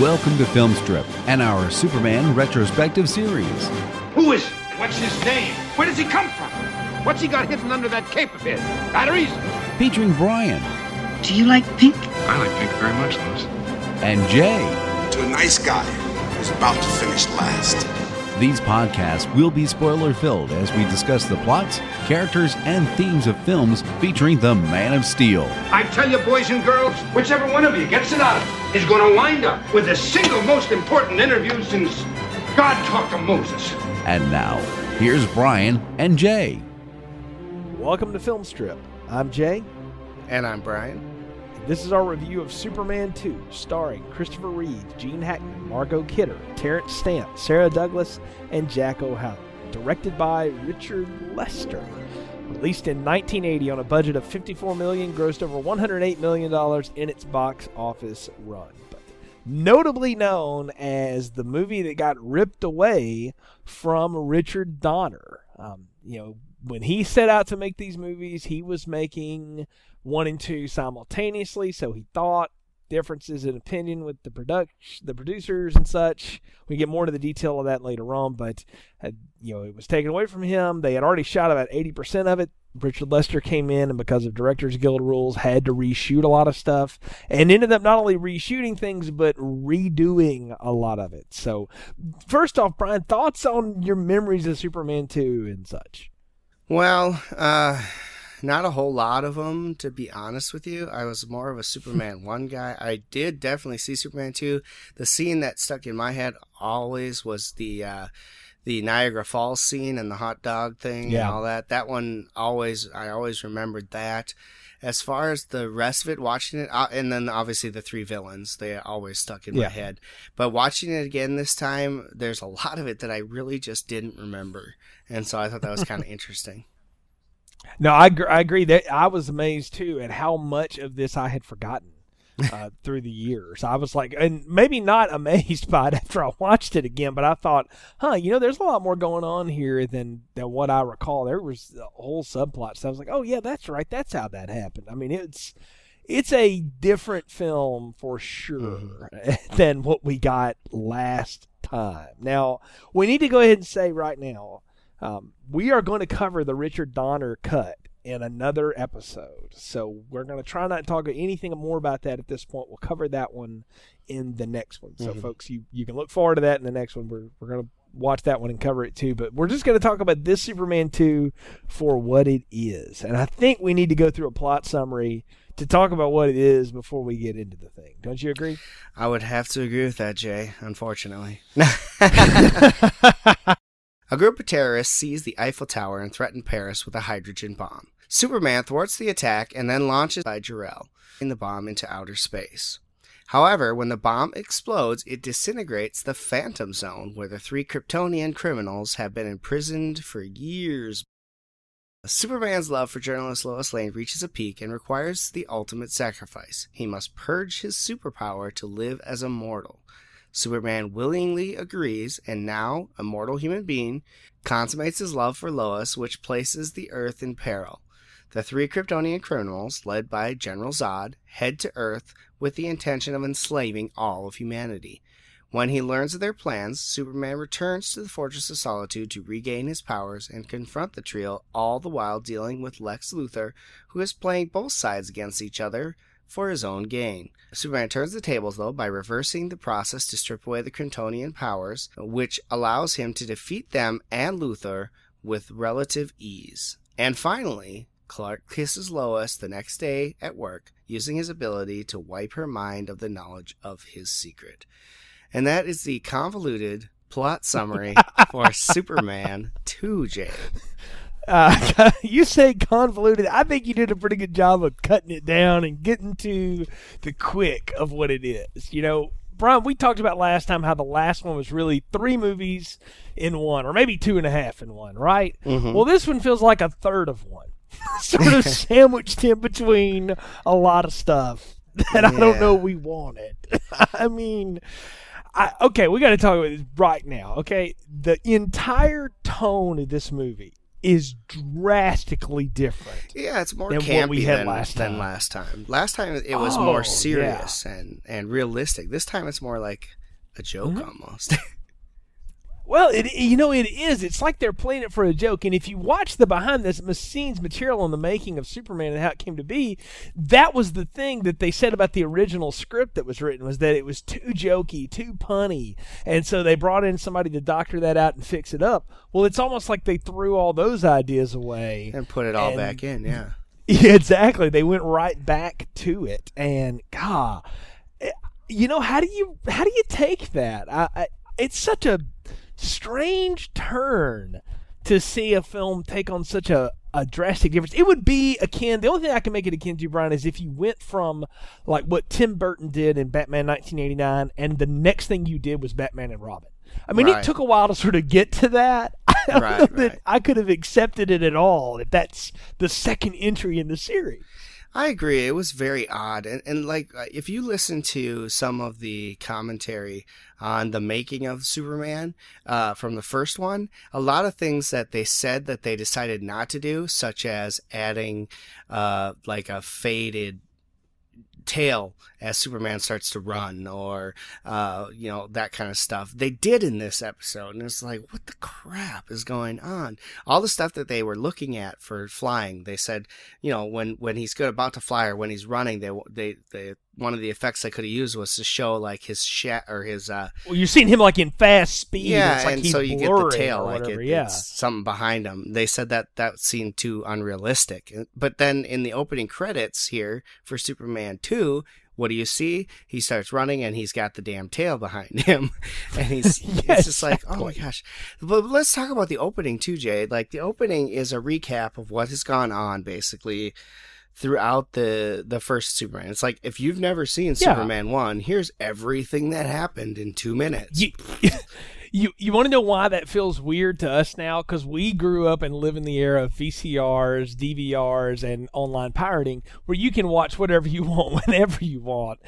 Welcome to Filmstrip and our Superman retrospective series. Who is he? What's his name? Where does he come from? What's he got hidden under that cape of his? Batteries? Featuring Brian Do you like pink? I like pink very much, Lois. and Jay. to a nice guy who's about to finish last. These podcasts will be spoiler filled as we discuss the plots, characters, and themes of films featuring the Man of Steel. I tell you, boys and girls, whichever one of you gets it out is going to wind up with the single most important interview since God talked to Moses. And now, here's Brian and Jay. Welcome to Film Strip. I'm Jay. And I'm Brian. This is our review of Superman 2, starring Christopher Reeve, Gene Hackman, Margot Kidder, Terence Stamp, Sarah Douglas, and Jack O'Halloran. Directed by Richard Lester. Released in 1980 on a budget of 54 million, grossed over 108 million dollars in its box office run. But notably known as the movie that got ripped away from Richard Donner. Um, you know, when he set out to make these movies, he was making one and two simultaneously, so he thought differences in opinion with the product the producers and such. We get more to the detail of that later on, but uh, you know, it was taken away from him. They had already shot about 80% of it. Richard Lester came in and because of Directors Guild rules had to reshoot a lot of stuff and ended up not only reshooting things but redoing a lot of it. So, first off, Brian, thoughts on your memories of Superman 2 and such? Well, uh, not a whole lot of them, to be honest with you. I was more of a Superman 1 guy. I did definitely see Superman 2. The scene that stuck in my head always was the. Uh, the Niagara Falls scene and the hot dog thing Yeah. and all that. That one always, I always remembered that. As far as the rest of it, watching it, uh, and then obviously the three villains, they always stuck in Yeah. my head. But watching it again this time, there's a lot of it that I really just didn't remember. And so I thought that was kind of interesting. No, I, gr- I agree. That I was amazed too at how much of this I had forgotten uh, through the years. I was like, and maybe not amazed by it after I watched it again, but I thought, huh, you know, there's a lot more going on here than than what I recall. There was a whole subplot. So I was like, oh yeah, that's right. That's how that happened. I mean, it's it's a different film for sure than what we got last time. Now, we need to go ahead and say right now, um, we are going to cover the Richard Donner cut in another episode. So we're going to try not to talk anything more about that at this point. We'll cover that one in the next one. So, mm-hmm. folks, you, you can look forward to that in the next one. We're, we're going to watch that one and cover it too. But we're just going to talk about this Superman 2 for what it is. And I think we need to go through a plot summary to talk about what it is before we get into the thing. Don't you agree? I would have to agree with that, Jay, unfortunately. a group of terrorists seize the Eiffel Tower and threaten Paris with a hydrogen bomb. Superman thwarts the attack and then launches by Jor-El the bomb into outer space. However, when the bomb explodes, it disintegrates the Phantom Zone, where the three Kryptonian criminals have been imprisoned for years. Superman's love for journalist Lois Lane reaches a peak and requires the ultimate sacrifice. He must purge his superpower to live as a mortal. Superman willingly agrees, and now, a mortal human being, consummates his love for Lois, which places the Earth in peril. The three Kryptonian criminals, led by General Zod, head to Earth with the intention of enslaving all of humanity. When he learns of their plans, Superman returns to the Fortress of Solitude to regain his powers and confront the trio, all the while dealing with Lex Luthor, who is playing both sides against each other for his own gain. Superman turns the tables, though, by reversing the process to strip away the Kryptonian powers, which allows him to defeat them and Luthor with relative ease. And finally, Clark kisses Lois the next day at work, using his ability to wipe her mind of the knowledge of his secret. And that is the convoluted plot summary for Superman 2, Jay. Uh, you say convoluted. I think you did a pretty good job of cutting it down and getting to the quick of what it is. You know, Brian, we talked about last time how the last one was really three movies in one, or maybe two and a half in one, right? Well, this one feels like a third of one, sort of sandwiched in between a lot of stuff that I don't know we wanted. I mean, I, okay, we got to talk about this right now. Okay, the entire tone of this movie is drastically different. Yeah, it's more than what campy we had than, last than time. last time. Last time it was Oh, more serious and, and realistic. This time it's more like a joke Mm-hmm. almost. Well, it you know it is. It's like they're playing it for a joke. And if you watch the behind the scenes material on the making of Superman and how it came to be, that was the thing that they said about the original script that was written was that it was too jokey, too punny, and so they brought in somebody to doctor that out and fix it up. Well, it's almost like they threw all those ideas away and put it all And- back in, yeah. Yeah, exactly. They went right back to it, and God, eh, you know how do you how do you take that? I, I, it's such a strange turn to see a film take on such a, a drastic difference. It would be akin. The only thing I can make it akin to, Brian, is if you went from like what Tim Burton did in Batman 1989, and the next thing you did was Batman and Robin. I mean, Right. it took a while to sort of get to that. I don't Right, that. I could have accepted it at all if that's the second entry in the series. I agree. It was very odd, and and like uh, if you listen to some of the commentary on the making of Superman uh, from the first one, a lot of things that they said that they decided not to do, such as adding uh, like a faded tail as Superman starts to run, or uh, you know that kind of stuff. They did in this episode, and it's like, what the crap is going on? All the stuff that they were looking at for flying, they said, you know, when when he's good about to fly or when he's running, they they they one of the effects they could have used was to show like his shat or his uh Well, you're seeing him like in fast speed. yeah, it's like and so you get the tail like whatever, it, yeah. it's something behind him. They said that that seemed too unrealistic. But then in the opening credits here for Superman 2, what do you see? He starts running and he's got the damn tail behind him. And he's Yeah, it's just like, oh my gosh. But let's talk about the opening too, Jay. Like the opening is a recap of what has gone on basically throughout the the first Superman. It's like if you've never seen Yeah. Superman 1, here's everything that happened in 2 minutes. you you, you want to know why that feels weird to us now? Because we grew up and live in the era of VCRs, DVRs, and online pirating, where you can watch whatever you want whenever you want.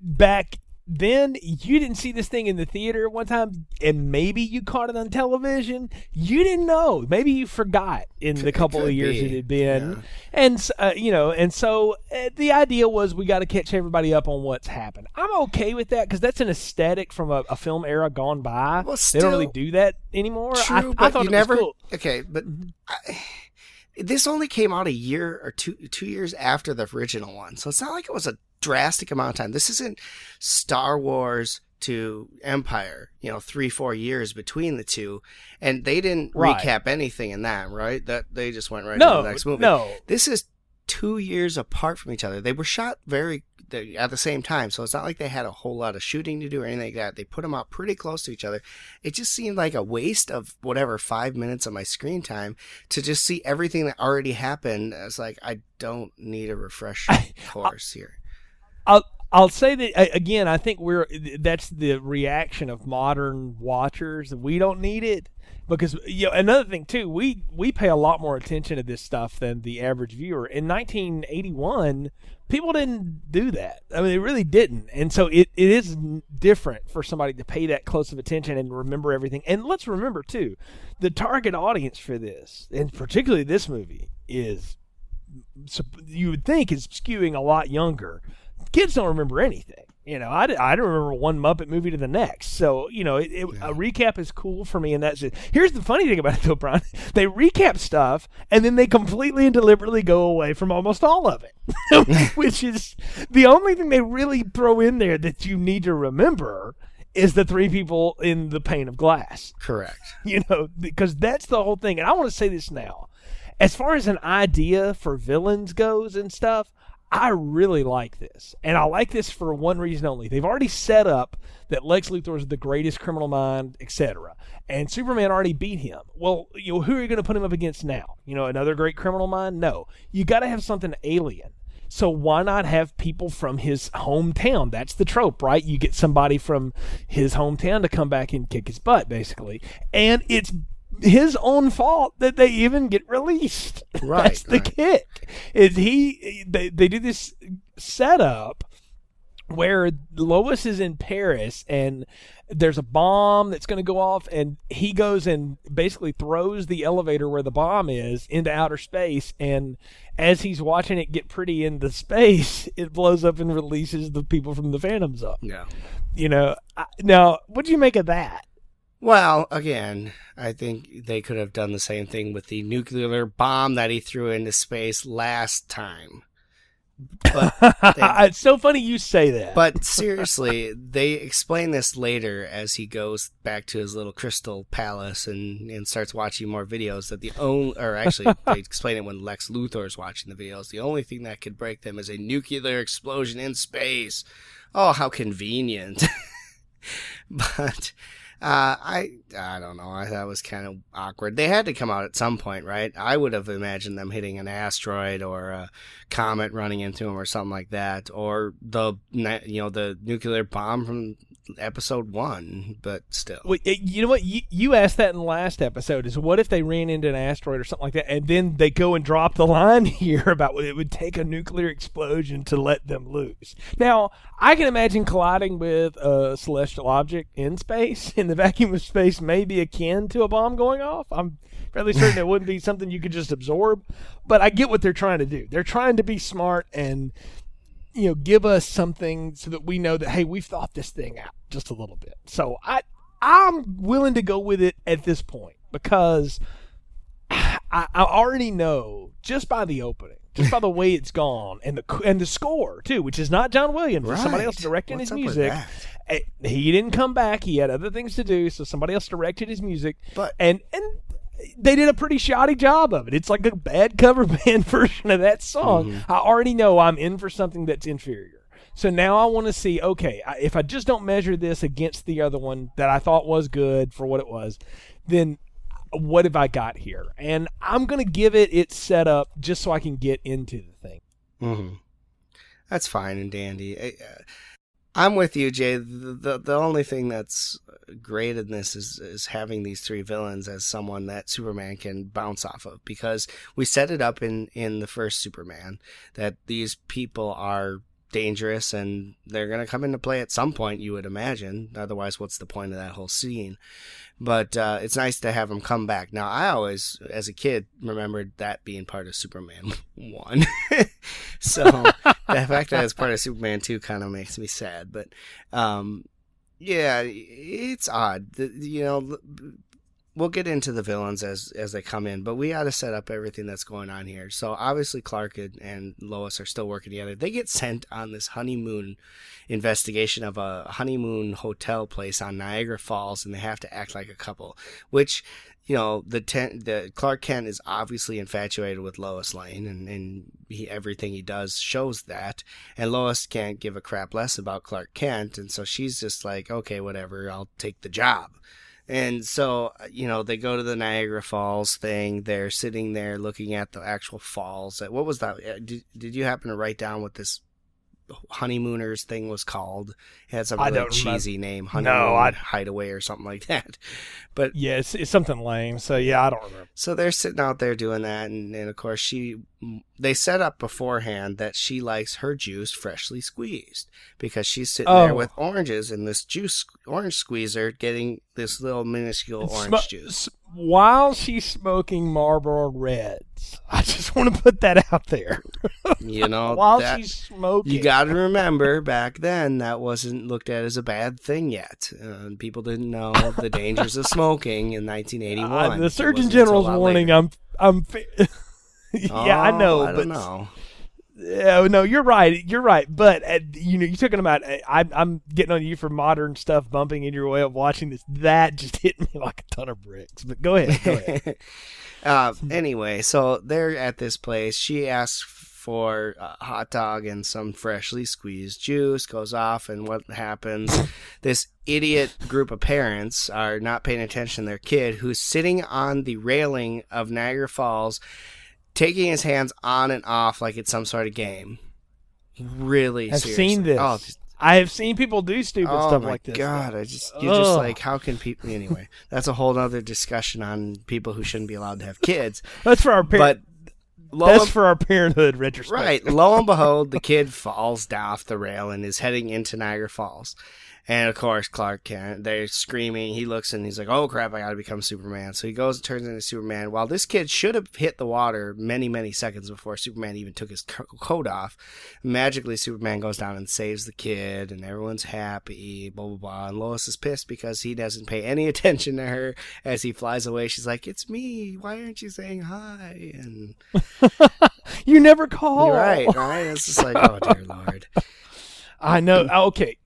Back then, you didn't see this thing in the theater one time, and maybe you caught it on television. You didn't know. Maybe you forgot in the couple of years be, it had been. yeah. And uh, you know, and so uh, the idea was we got to catch everybody up on what's happened. I'm okay with that because that's an aesthetic from a, a film era gone by. Well, they don't really do that anymore. True, I, but I thought you it never. was cool. Okay, but I, this only came out a year or two two years after the original one, so it's not like it was a drastic amount of time. This isn't Star Wars to Empire, you know, three four years between the two, and they didn't Right. recap anything in that, right? That they just went right No, to the next movie. no. This is two years apart from each other. They were shot very at the same time, so it's not like they had a whole lot of shooting to do or anything like that. They put them out pretty close to each other. It just seemed like a waste of whatever five minutes of my screen time to just see everything that already happened. It's like I don't need a refresher course here. I'll I'll say that again. I think we're that's the reaction of modern watchers. We don't need it because you know another thing too. We we pay a lot more attention to this stuff than the average viewer. In 1981, people didn't do that. I mean, they really didn't, and so it, it is different for somebody to pay that close of attention and remember everything. And let's remember too, the target audience for this, and particularly this movie, is you would think is skewing a lot younger. Kids don't remember anything. You know, I, I don't remember one Muppet movie to the next. So, you know, it, it, a recap is cool for me. And that's it. Here's the funny thing about it, though, Brian. They recap stuff and then they completely and deliberately go away from almost all of it, which is the only thing they really throw in there that you need to remember is the three people in the pane of glass Correct. you know, because that's the whole thing. And I want to say this now. As far as an idea for villains goes and stuff, I really like this. And I like this for one reason only. They've already set up that Lex Luthor is the greatest criminal mind, etc. And Superman already beat him. Well, you know, who are you going to put him up against now? You know, another great criminal mind? No. You got to have something alien. So why not have people from his hometown? That's the trope, right? You get somebody from his hometown to come back and kick his butt, basically. And it's his own fault that they even get released. Right, That's the right. kick. Is he? They they do this setup where Lois is in Paris and there's a bomb that's going to go off and he goes and basically throws the elevator where the bomb is into outer space and as he's watching it get pretty into space it blows up and releases the people from the Phantom Zone. Yeah. You know, I, now what do you make of that? Well, again, I think they could have done the same thing with the nuclear bomb that he threw into space last time. But it's so funny you say that. but seriously, they explain this later as he goes back to his little crystal palace and, and starts watching more videos. That the only, or actually, they explain it when Lex Luthor is watching the videos. The only thing that could break them is a nuclear explosion in space. Oh, how convenient! but uh, I I don't know. I thought it was kind of awkward. They had to come out at some point, right? I would have imagined them hitting an asteroid or a comet running into them or something like that, or the you know the nuclear bomb from episode one. But still, eh, you know what? You, you asked that in the last episode. Is what if they ran into an asteroid or something like that, and then they go and drop the line here about it would take a nuclear explosion to let them loose. Now, I can imagine colliding with a celestial object in space, in the vacuum of space, may be akin to a bomb going off. I'm fairly certain it wouldn't be something you could just absorb, but I get what they're trying to do. They're trying to be smart and you know give us something so that we know that hey we've thought this thing out just a little bit so i i'm willing to go with it at this point because i, I already know just by the opening just by the way it's gone and the and the score too which is not john williams it's somebody else directing What's his music? Eh, he didn't come back he had other things to do so somebody else directed his music But- and and they did a pretty shoddy job of it. It's like a bad cover band version of that song. Mm-hmm. I already know I'm in for something that's inferior. So now I want to see, okay, if I just don't measure this against the other one that I thought was good for what it was, then what have I got here? And I'm going to give it its setup just so I can get into the thing. hmm That's fine and dandy. I, uh, I'm with you, Jay. The, the the only thing that's great in this is is having these three villains as someone that Superman can bounce off of because we set it up in in the first Superman that these people are dangerous and they're going to come into play at some point you would imagine. Otherwise what's the point of that whole scene? But uh, it's nice to have them come back. Now i always as a kid remembered that being part of superman 1 so the fact that it's part of superman 2 kind of makes me sad but um, yeah it's odd. The- you know we'll get into the villains as as they come in, but we got to set up everything that's going on here. So obviously Clark and, and Lois are still working together. They get sent on this honeymoon investigation of a honeymoon hotel place on Niagara Falls, and they have to act like a couple. Which you know the ten, the Clark Kent is obviously infatuated with Lois Lane, and and he, everything he does shows that. And Lois can't give a crap less about Clark Kent, and so she's just like, okay, whatever, I'll take the job. And so, you know, they go to the Niagara Falls thing. They're sitting there looking at the actual falls. What was that? Uh, Did, did you happen to write down what this honeymooners thing was called? It had some really don't remember. cheesy name, No, honeymoon I- hideaway or something like that. But Yeah, it's, it's something lame. So yeah, I don't remember. so they're sitting out there doing that, and, and of course she, they set up beforehand that she likes her juice freshly squeezed because she's sitting there Oh. with oranges in this juice orange squeezer, getting this little minuscule orange Sm- juice. While she's smoking Marlboro Reds. I just want to put that out there. You know, while that- she's smoking. you got to remember back then that wasn't looked at as a bad thing yet. Uh, people didn't know the dangers of smoking in 1981. Uh, the Surgeon wasn't until a General's warning. later. I'm. I'm. yeah, I Oh, know, I but don't know. Yeah, no, you're right. You're right. But uh, you know, you're talking about. Uh, I'm I'm getting on you for modern stuff, bumping in your way of watching this. That just hit me like a ton of bricks. But go ahead. Go ahead. uh, anyway, so they're at this place. She asks for a hot dog and some freshly squeezed juice. Goes off, and what happens? this idiot group of parents are not paying attention to their kid, who's sitting on the railing of Niagara Falls, taking his hands on and off like it's some sort of game. Really, I've seriously. seen this. Oh, I have seen people do stupid oh stuff like this. god! I just you're just like, how can people? Anyway, that's a whole other discussion on people who shouldn't be allowed to have kids. That's for our But parents. Lo That's and- for our Parenthood retrospective. Right. Lo and behold, the kid falls down off the rail and is heading into Niagara Falls. And of course, Clark Kent, they're screaming. He looks and he's like, oh crap, I gotta become Superman. So he goes and turns into Superman. While this kid should have hit the water many, many seconds before Superman even took his coat off, magically Superman goes down and saves the kid, and everyone's happy, blah, blah, blah. And Lois is pissed because he doesn't pay any attention to her as he flies away. She's like, it's me. Why aren't you saying hi? And You never call. right, right? It's just like, oh dear lord. I know. Oh, okay,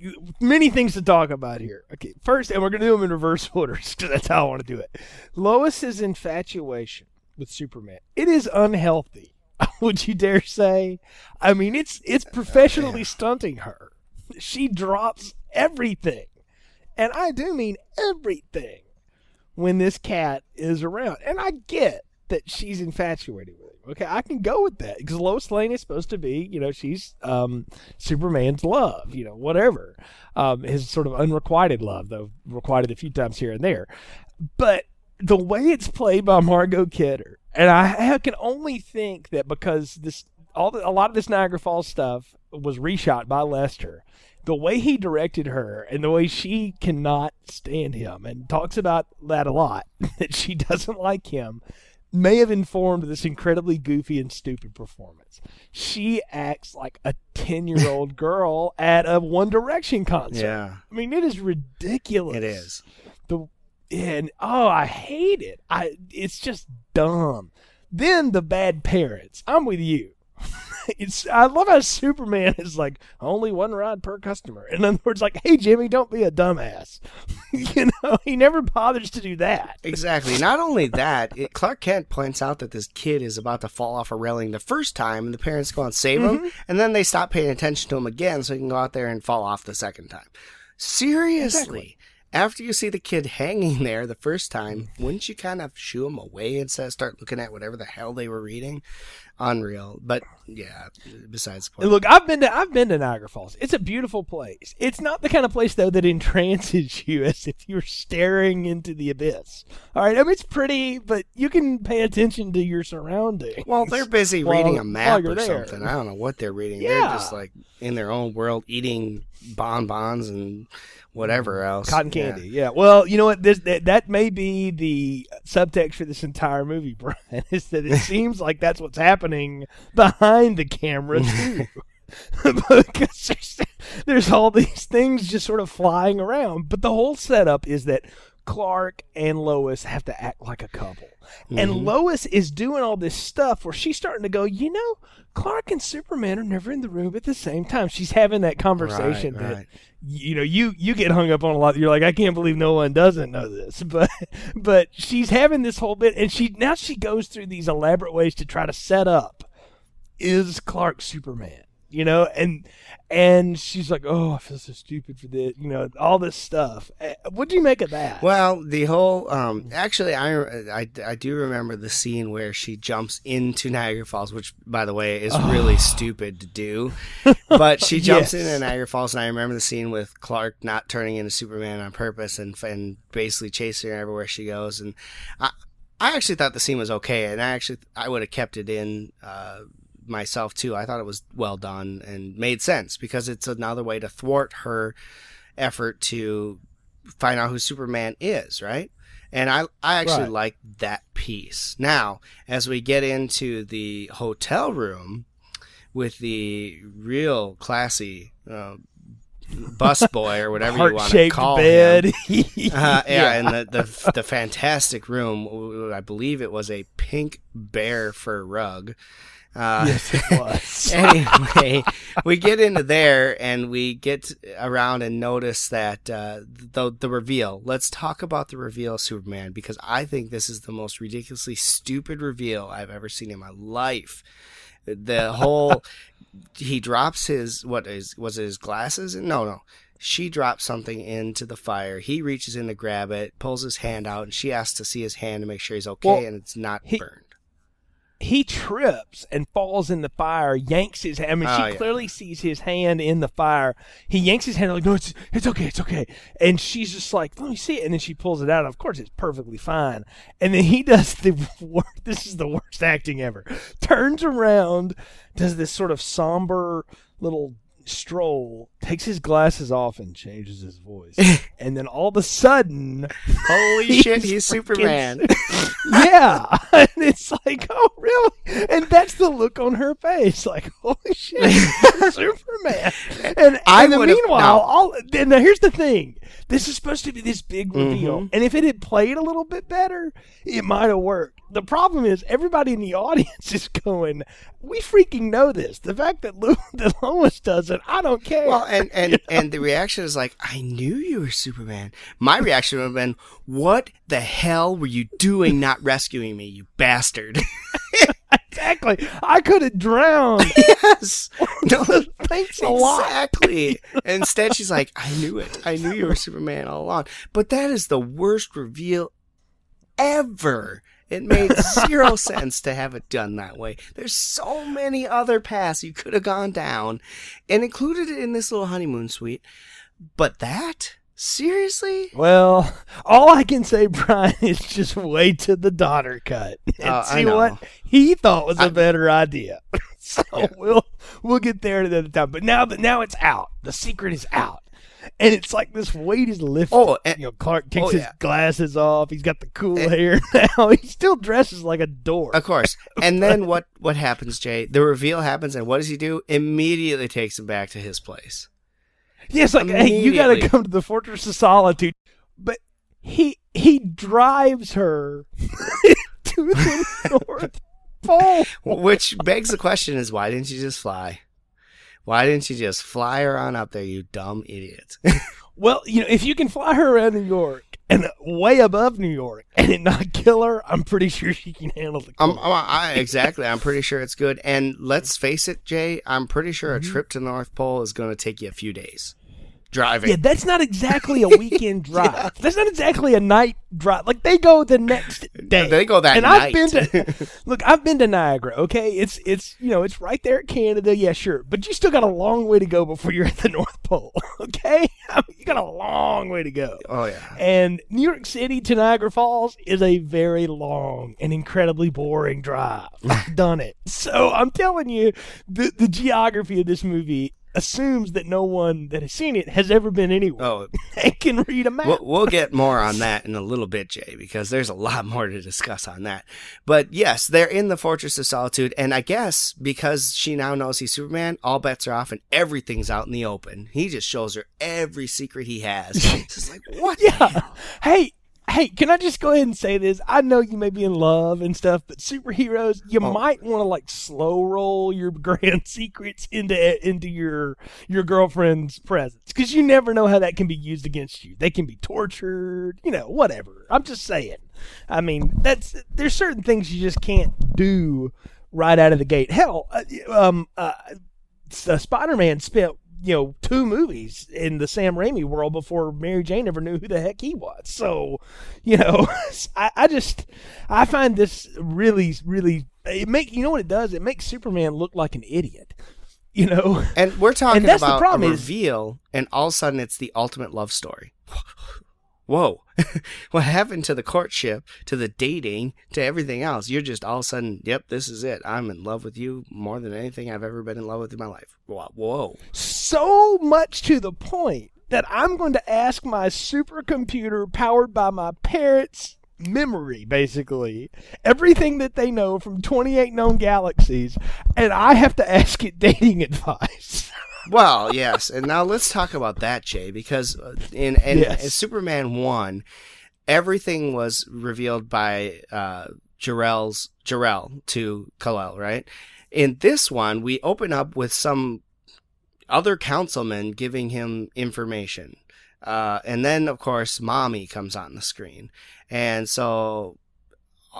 many things to talk about here. Okay, first, and we're going to do them in reverse order because that's how I want to do it. Lois's infatuation with Superman it is unhealthy. Would you dare say? I mean, it's it's oh, professionally stunting her. She drops everything, and I do mean everything, when this cat is around. And I get that she's infatuated with him. Okay, I can go with that because Lois Lane is supposed to be, you know, she's um, Superman's love, you know, whatever. Um, his sort of unrequited love, though requited a few times here and there. But the way it's played by Margot Kidder, and I, I can only think that because this, all the, a lot of this Niagara Falls stuff was reshot by Lester. The way he directed her and the way she cannot stand him and talks about that a lot, that she doesn't like him, may have informed this incredibly goofy and stupid performance. She acts like a 10 year old girl at a One Direction concert. Yeah, I mean, it is ridiculous. it is. The and oh, I hate it. I it's just dumb. Then the bad parents. I'm with you. it's I love how Superman is like only one ride per customer. In other words, like, hey Jimmy, don't be a dumbass. you know, he never bothers to do that. Exactly. Not only that, it, Clark Kent points out that this kid is about to fall off a railing the first time, and the parents go and save Mm-hmm. him, and then they stop paying attention to him again, so he can go out there and fall off the second time. Seriously. Exactly. After you see the kid hanging there the first time, wouldn't you kind of shoo him away of start looking at whatever the hell they were reading? Unreal. But yeah, besides the point. look, I've been to I've been to Niagara Falls. It's a beautiful place. It's not the kind of place though that entrances you as if you're staring into the abyss. All right, I mean it's pretty, but you can pay attention to your surroundings. Well, they're busy while- reading a map or there. something. I don't know what they're reading. Yeah. They're just like in their own world, eating bonbons and whatever mm, else. Cotton Yeah. candy, yeah. Well, you know what? This that, that may be the subtext for this entire movie, Brian. Is that it seems like that's what's happening behind the camera too, because there's, there's all these things just sort of flying around. But the whole setup is that Clark and Lois have to act like a couple, and Mm-hmm. Lois is doing all this stuff where she's starting to go, you know. Clark and Superman are never in the room at the same time. She's having that conversation Right, that right. you know you you get hung up on a lot you're like i can't believe no one doesn't know this but but she's having this whole bit and she now she goes through these elaborate ways to try to set up is clark superman you know and and she's like oh i feel so stupid for this you know all this stuff what do you make of that Well, the whole um, actually, I, I I do remember the scene where she jumps into Niagara Falls, which, by the way, is really stupid to do. But she jumps Yes. into Niagara Falls, and I remember the scene with Clark not turning into Superman on purpose and and basically chasing her everywhere she goes. And I I actually thought the scene was okay, and I actually I would have kept it in. Uh, myself too. I thought it was well done and made sense because it's another way to thwart her effort to find out who Superman is, right? And I I actually Right. like that piece. Now, as we get into the hotel room with the real classy uh, bus boy or whatever you want to call bed him. Uh, yeah, and the, the the fantastic room. I believe it was a pink bear fur rug. Uh, yes it was anyway, we get into there and we get around and notice that uh, the the reveal. Let's talk about the reveal of Superman because I think this is the most ridiculously stupid reveal I've ever seen in my life. The whole he drops his what is was it his glasses? No, no. She drops something into the fire. He reaches in to grab it, pulls his hand out, and she asks to see his hand to make sure he's okay Well, and it's not he- burned. He trips and falls in the fire, yanks his hand. I mean, Oh, she ah, yeah. clearly sees his hand in the fire. He yanks his hand, like, no, it's, it's okay, it's okay. And she's just like, let me see it. And then she pulls it out. Of course, it's perfectly fine. And then he does the worst, this is the worst acting ever. Turns around, does this sort of somber little stroll, takes his glasses off and changes his voice. and then all of a sudden, Holy shit, He's he's freaking- Superman. yeah, and it's like, oh, really? And that's the look on her face, like, holy shit, Superman. And, I and then meanwhile, no. all then now here's the thing: this is supposed to be this big reveal, Mhm. and if it had played a little bit better, it might have worked. The problem is, everybody in the audience is going, "We freaking know this." The fact that, Lou, that Lois doesn't, I don't care. Well, and and and the reaction is like, I knew you were Superman. My reaction would have been, What the hell were you doing, not rescuing me, you bastard? exactly, I could have drowned. yes. No, Thanks a lot. exactly. Instead, she's like, I knew it. I knew you were Superman all along. But that is the worst reveal ever. It made zero sense to have it done that way. There's so many other paths you could have gone down and included it in this little honeymoon suite. But that? Seriously? Well, all I can say, Brian, is just wait to the Donner cut and Uh, see what he thought was a I- better idea. so we'll we'll get there at another time. But now that now it's out, the secret is out, and it's like this weight is lifted. Oh, and- you know, Clark takes oh, his glasses off. He's got the cool And- hair now. He still dresses like a dork. Of course. And then what, what happens, Jay? The reveal happens, and what does he do? Immediately takes him back to his place. Yes, like hey, you got to come to the Fortress of Solitude, but he he drives her to the North Pole. Which begs the question is why didn't you just fly? Why didn't you just fly her on up there, you dumb idiot? Well, you know, if you can fly her around New York and way above New York and it not kill her, I'm pretty sure she can handle the Um, cold. I, exactly. I'm pretty sure it's good. And let's face it, Jay, I'm pretty sure a trip to the North Pole is going to take you a few days. Driving. yeah, that's not exactly a weekend drive. That's not exactly a night drive. Like they go the next day. They go that and night. I've been to look. I've been to Niagara. Okay, it's it's you know it's right there at Canada. Yeah, sure, but you still got a long way to go before you're at the North Pole. Okay, I mean, you got a long way to go. oh, yeah. And New York City to Niagara Falls is a very long and incredibly boring drive. I've done it. So I'm telling you, the, the geography of this movie assumes that no one that has seen it has ever been anywhere Oh, and can read a map. We'll, we'll get more on that in a little bit, Jay, because there's a lot more to discuss on that. But yes, they're in the Fortress of Solitude, and I guess because she now knows he's Superman, all bets are off and everything's out in the open. He just shows her every secret he has. It's like, what? yeah. Hey, hey, can I just go ahead and say this? I know you may be in love and stuff, but superheroes, you Oh. might want to like slow roll your grand secrets into into your your girlfriend's presence because you never know how that can be used against you. They can be tortured, you know, whatever. I'm just saying. I mean, that's there's certain things you just can't do right out of the gate. Hell, uh, um, uh, uh, Spider-Man spent you know two movies in the Sam Raimi world before Mary Jane ever knew who the heck he was. So, you know, I, I just I find this really really it make you know what it does? It makes Superman look like an idiot. You know, And we're talking And that's the about problem a is- reveal, and all of a sudden it's the ultimate love story. Whoa. what happened to the courtship, to the dating, to everything else? You're just all of a sudden, yep, this is it. I'm in love with you more than anything I've ever been in love with in my life. Whoa. Whoa. so much to the point that I'm going to ask my supercomputer powered by my parents' memory, basically, everything that they know from 28 known galaxies, and I have to ask it dating advice. Well, yes. And now let's talk about that, Jay, because uh, in, in, Yes. in Superman 1, everything was revealed by uh, Jor-El's Jor-El to Kal-El, right? In this one, we open up with some other councilman giving him information. Uh, and then, of course, mommy comes on the screen. And so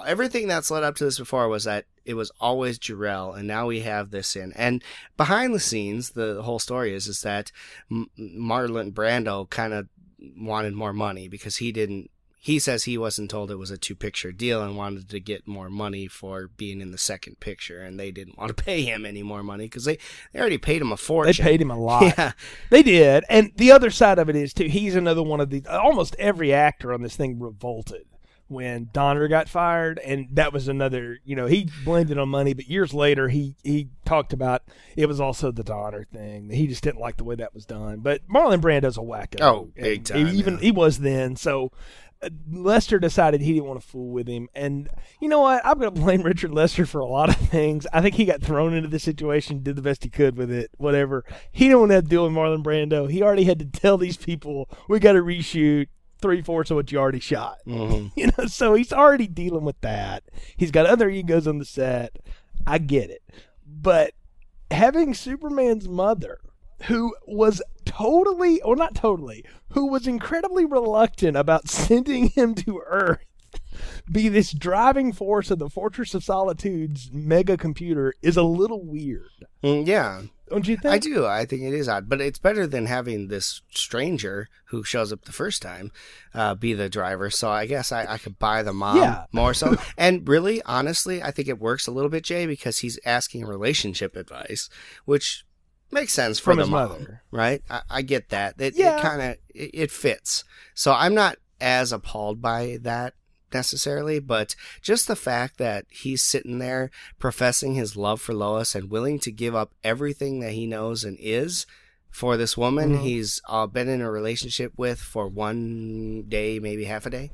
everything that's led up to this before was that it was always Jor-El, and now we have this in. And behind the scenes, the whole story is is that M- Marlon Brando kind of wanted more money because he didn't he says he wasn't told it was a two picture deal and wanted to get more money for being in the second picture, and they didn't want to pay him any more money because they, they already paid him a fortune. They paid him a lot. Yeah. They did. And the other side of it is too, he's another one of the almost every actor on this thing revolted when Donner got fired and that was another you know, he blamed it on money, but years later he he talked about it was also the Donner thing. He just didn't like the way that was done. But Marlon Brando's a wacko. Oh, big time, He even yeah. he was then, so uh, Lester decided he didn't want to fool with him, and you know what? I'm going to blame Richard Lester for a lot of things. I think he got thrown into the situation, did the best he could with it, whatever. He didn't want to deal with Marlon Brando. He already had to tell these people, "We got to reshoot three fourths of what you already shot." Mhm. You know, so he's already dealing with that. He's got other egos on the set. I get it, but having Superman's mother, who was totally, or not totally, who was incredibly reluctant about sending him to Earth, be this driving force of the Fortress of Solitude's mega computer is a little weird. Mm, yeah, Don't you think? I do. I think it is odd, but it's better than having this stranger who shows up the first time uh, be the driver. So I guess I, I could buy the mom Yeah. more so. and really, honestly, I think it works a little bit, Jay, because he's asking relationship advice, which makes sense for From the his mom, mother. right? I, I get that. It, Yeah. it kind of it, it fits. So I'm not as appalled by that necessarily, but just the fact that he's sitting there professing his love for Lois and willing to give up everything that he knows and is for this woman Mhm. he's uh, been in a relationship with for one day, maybe half a day.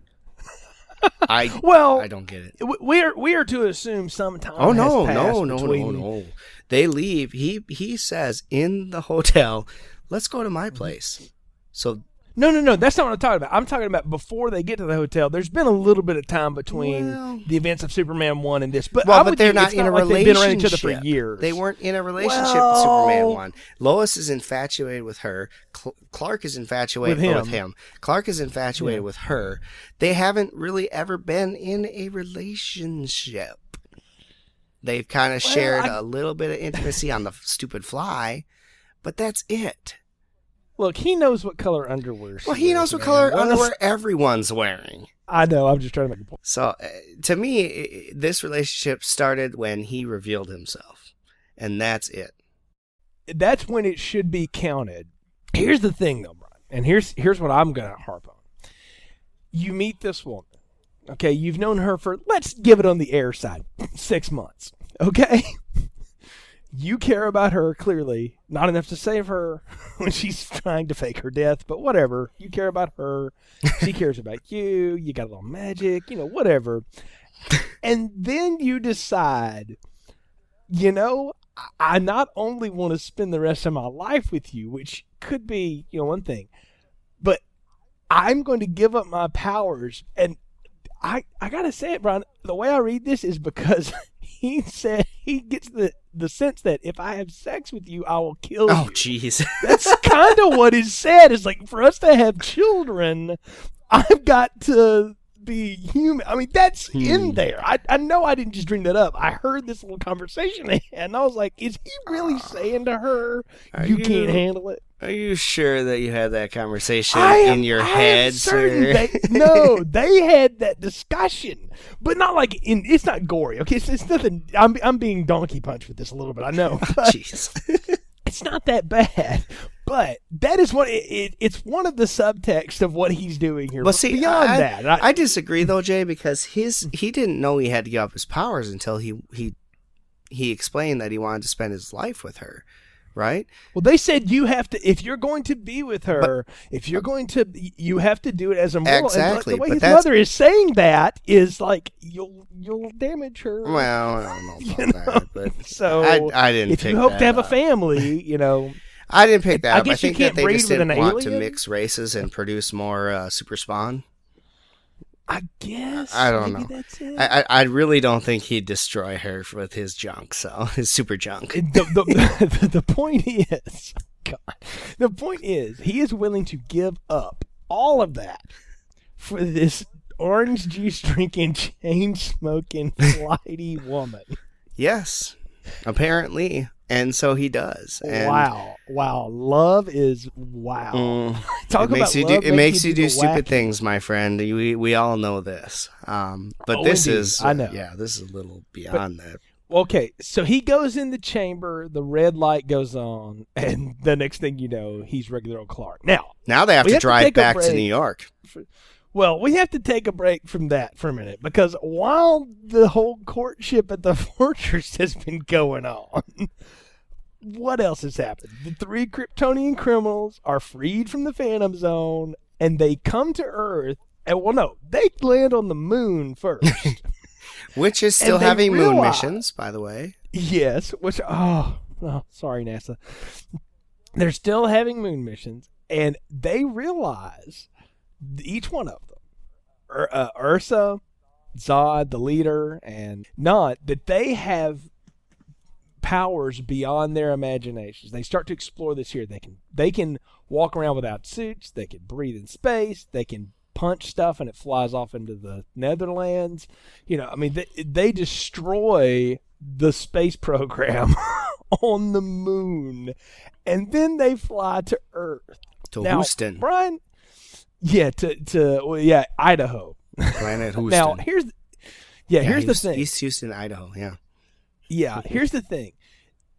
I well, I don't get it. we are we are to assume some time. Oh no, no, no, no, between- no. They leave. He he says in the hotel, "Let's go to my Mm-hmm. place." So No, no, no. That's not what I'm talking about. I'm talking about before they get to the hotel. There's been a little bit of time between Well- the events of Superman one and this, but Well, but with they're not in a like they've been around each other relationship. for years. They weren't in a relationship Well- with Superman one. Lois is infatuated with her. Cl- Clark is infatuated With with him. him. Clark is infatuated Yeah. with her. They haven't really ever been in a relationship. They've kind of Well, shared I- a little bit of intimacy on the stupid fly, but that's it. Look, he knows what color underwear. Well, he knows what color. Underwear everyone's wearing. I know. I'm just trying to make a point. So, uh, to me, this relationship started when he revealed himself, and that's it. That's when it should be counted. Here's the thing, though, Brian, and here's here's what I'm gonna harp on. You meet this woman. Okay, you've known her for let's give it on the air side, six months. Okay, you care about her clearly, not enough to save her when she's trying to fake her death, but whatever. You care about her, she cares about you. You got a little magic, you know, whatever. And then you decide, you know, I- not only want to spend the rest of my life with you, which could be, you know, one thing, but I'm going to give up my powers. And I, I gotta say it, Brian. The way I read this is because he said he gets the the sense that if I have sex with you, I will kill Oh, you. Oh, jeez. That's kind of what is said. Is like for us to have children, I've got to be human. I mean, that's in hmm. there. I, I know I didn't just dream that up. I heard this little conversation and I was like, is he really ah. saying to her, Are you, you- can't handle it? Are you sure that you had that conversation am- in your I head, certain sir? They, no, they had that discussion, but not like in. It's not gory. Okay, it's, it's nothing. I'm I'm being donkey punched with this a little bit. I know, Jeez. it's not that bad. But that is what it, it, it's one of the subtext of what he's doing here. But see, beyond I, that, I, I, disagree though, Jay, because his mm. he didn't know he had to give up his powers until he he he explained that he wanted to spend his life with her, right? well, they said you have to if you're going to be with her, if you're going to, you have to do it as a moral. Exactly, And the way but his mother is saying that is like you'll you'll damage her. Well, I don't know about You know, that, but so I, I didn't. if you hope to have a family, you know, I didn't pick that I up. I think that they just didn't an want to mix races and produce more uh, super spawn. I guess I don't maybe know. That's it. I, I I really don't think he'd destroy her with his junk, so his super junk. the, the, the, the point is, God, the point is, he is willing to give up all of that for this orange juice drinking, chain smoking, flighty woman. Yes, apparently. And so he does. And, wow, wow, love is wow. Mm, Talk it makes about you love do it makes you do stupid wacky. things, my friend. We we all know this. Um, but Oh, this indeed. is I know. yeah, this is a little beyond that. Okay, so he goes in the chamber, the red light goes on, and the next thing you know, he's regular old Clark. Now, Now they have to have to drive take back to. New York. Well, we have to take a break from that for a minute because while the whole courtship at the fortress has been going on, what else has happened? The three Kryptonian criminals are freed from the Phantom Zone, and they come to Earth. And well, no, they land on the moon first. Which is still having moon missions, by the way. Yes, which oh, oh, sorry NASA. They're still having moon missions, and they realize each one of them, Ur- uh, Ursa, Zod, the leader, and Non, that they have powers beyond their imaginations. They start to explore this here. They can they can walk around without suits. They can breathe in space. They can punch stuff and it flies off into the Netherlands. You know, I mean, they, they destroy the space program on the moon, and then they fly to Earth. To now, Houston, Brian. Yeah, to to well, yeah, Idaho. planet Houston. Now here's yeah, Yeah, here's the thing. East Houston, Idaho. Yeah. Yeah, here's the thing.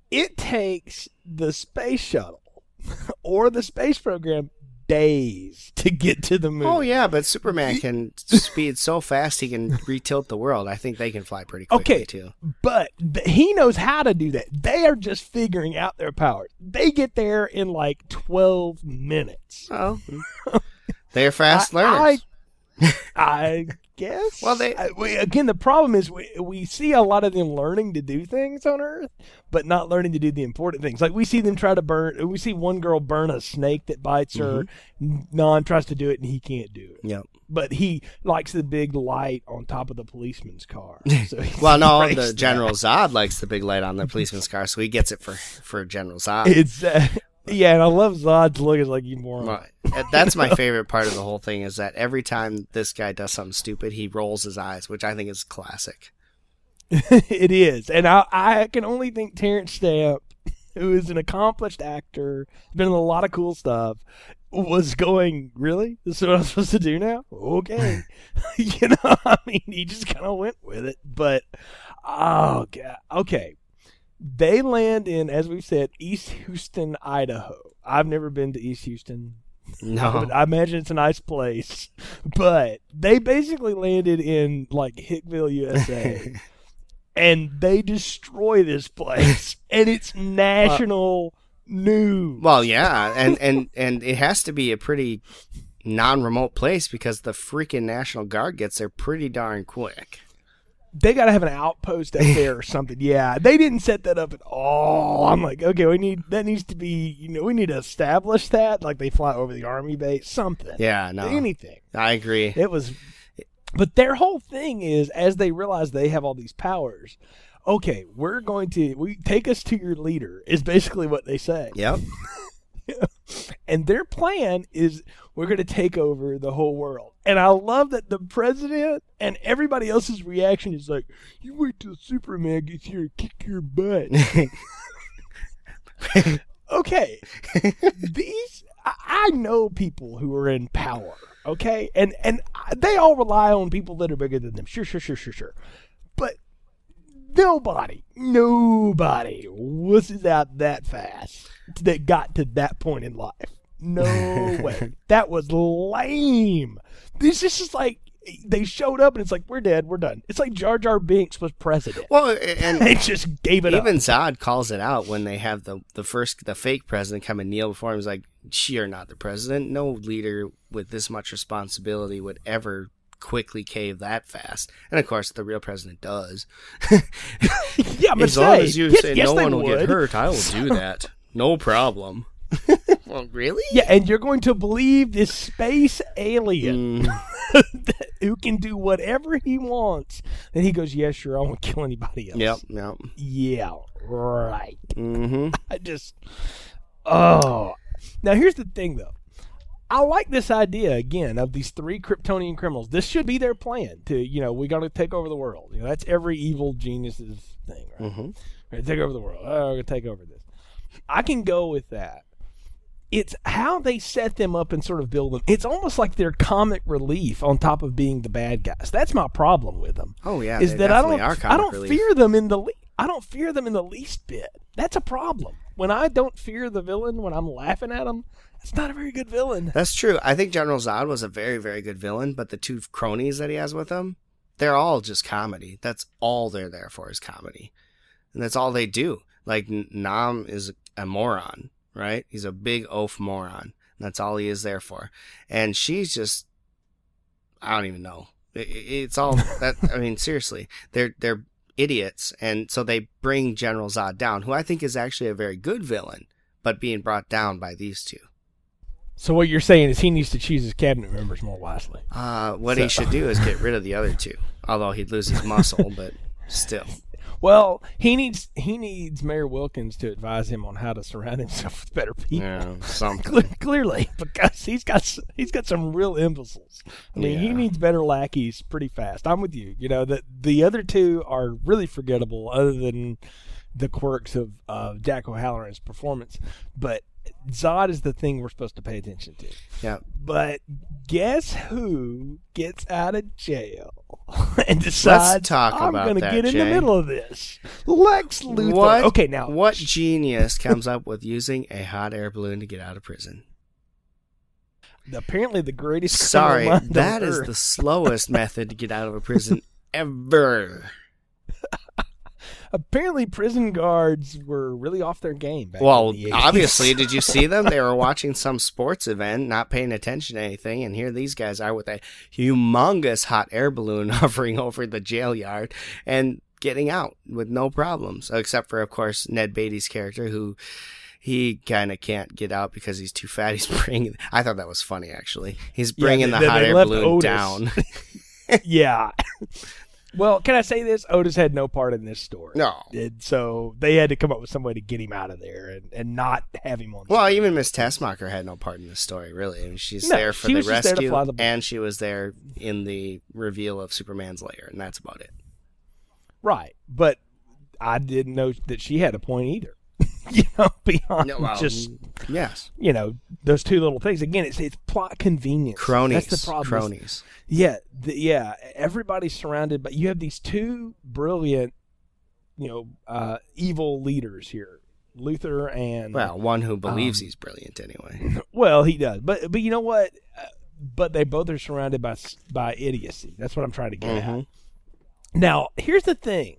It takes the space shuttle or the space program days to get to the moon. Oh yeah, but Superman can speed so fast he can retilt the world. I think they can fly pretty quickly Okay. too. But he knows how to do that. They are just figuring out their powers. They get there in like 12 minutes. Oh, hmm. They're fast I- learners. I, I guess. Well, they- I- we, again, the problem is we, we see a lot of them learning to do things on Earth, but not learning to do the important things. Like we see them try to burn. We see one girl burn a snake that bites her. Mm-hmm. Non tries to do it, and he can't do it. Yep. But he likes the big light on top of the policeman's car. So Well, no, the that. General Zod likes the big light on the policeman's car, so he gets it for for General Zod. It's uh, yeah, and I love Zod's look. It's like you moron. Uh, That's my favorite part of the whole thing is that every time this guy does something stupid, he rolls his eyes, which I think is classic. it is, and I I can only think Terence Stamp, who is an accomplished actor, been in a lot of cool stuff, was going. Really, this is what I'm supposed to do now? Okay, you know, I mean, he just kind of went with it. But oh god, okay. They land in, as we said, East Houston, Idaho. I've never been to East Houston. No, But I imagine it's a nice place. But they basically landed in like Hickville, USA. and they destroy this place. And it's national news. well, yeah, and and and it has to be a pretty non-remote place because the freaking National Guard gets there pretty darn quick. They got to have an outpost up there or something. Yeah, they didn't set that up at all. I'm like, okay, we need that needs to be, you know, we need to establish that. Like they fly over the army base, something. Yeah, no, Anything. I agree. It was, but their whole thing is as they realize they have all these powers. Okay, we're going to we take us to your leader is basically what they say, Yep. and their plan is we're going to take over the whole world. And I love that the president and everybody else's reaction is like, "You wait till Superman gets here and kick your butt." okay, these I, know people who are in power. Okay, and and they all rely on people that are bigger than them. Sure, sure, sure, sure, sure. But nobody, nobody was out that fast that got to that point in life. No way. That was lame. This is just like they showed up and it's like we're dead, we're done. It's like Jar Jar Binks was president. Well, and they just gave it up. even up. Zod calls it out when they have the the first the fake president come and kneel before him. He's like, "You're not the president. No leader with this much responsibility would ever." quickly cave that fast and of course the real president does Yeah, but as long as you yes, say yes, no one will would. get hurt i will do that no problem well really Yeah, and you're going to believe this space alien Mm, who can do whatever he wants. And he goes, "Yeah, sure, I won't kill anybody else." yep yep Yeah, right. mm-hmm I just, oh. Now here's the thing, though. I like this idea again of these three Kryptonian criminals. This should be their plan to, you know, we got to take over the world. You know, that's every evil genius's thing, right? Mm-hmm. Take over the world. Oh, we're gonna take over this. I can go with that. It's how they set them up and sort of build them. It's almost like they're comic relief on top of being the bad guys. That's my problem with them. Oh yeah, is that I don't I don't relief. fear them in the le- I don't fear them in the least bit. That's a problem. When I don't fear the villain when I'm laughing at him, it's not a very good villain. That's true. I think General Zod was a very, very good villain, but the two cronies that he has with him, they're all just comedy. That's all they're there for is comedy. And that's all they do. Like, Non is a moron, right? He's a big oaf moron. That's all he is there for. And she's just, I don't even know. It- it- It's all that, I mean, seriously, they're, they're idiots. And so they bring General Zod down, who I think is actually a very good villain, but being brought down by these two. So what you're saying is he needs to choose his cabinet members more wisely. Uh, what So- he should do is get rid of the other two. Although he'd lose his muscle, but still. Well, he needs he needs Mayor Wilkins to advise him on how to surround himself with better people. Yeah, something. Clearly, because he's got he's got some real imbeciles. I mean, he needs better lackeys pretty fast. I'm with you. You know that the other two are really forgettable, other than the quirks of uh, Jack O'Halloran's performance. But Zod is the thing we're supposed to pay attention to. Yeah. But guess who gets out of jail and decides talk I'm going to get in the middle of this? Lex Luthor. What? Okay, now what genius comes up with using a hot air balloon to get out of prison? apparently the greatest. Sorry, criminal mind on that is earth. the slowest method to get out of a prison ever. Apparently, prison guards were really off their game. Well, the 80s. obviously, did you see them? They were watching some sports event, not paying attention to anything, and here these guys are with a humongous hot air balloon hovering over the jail yard and getting out with no problems, except for, of course, Ned Beatty's character, who he kind of can't get out because he's too fat. He's bringing. I thought that was funny, actually. He's Yeah, bringing they- the hot air balloon Otis. down. yeah. Well, can I say this? Otis had no part in this story. no. And so they had to come up with some way to get him out of there and, and not have him on. Well, screen. even Miss Tessmacher had no part in this story, really. I mean, she's No, there for she the was just there to rescue, the and she was there in the reveal of Superman's lair, and that's about it. right, but I didn't know that she had a point either. you know, beyond No, well, just yes, you know those two little things. Again, it's it's plot convenience. cronies, That's the problem. cronies. Yeah, the, yeah. Everybody's surrounded, but you have these two brilliant, you know, uh, evil leaders here, Luthor and Well, one who believes Um, he's brilliant anyway. well, he does, but but you know what? Uh, but they both are surrounded by by idiocy. That's what I'm trying to get at. Mhm. Now, here's the thing: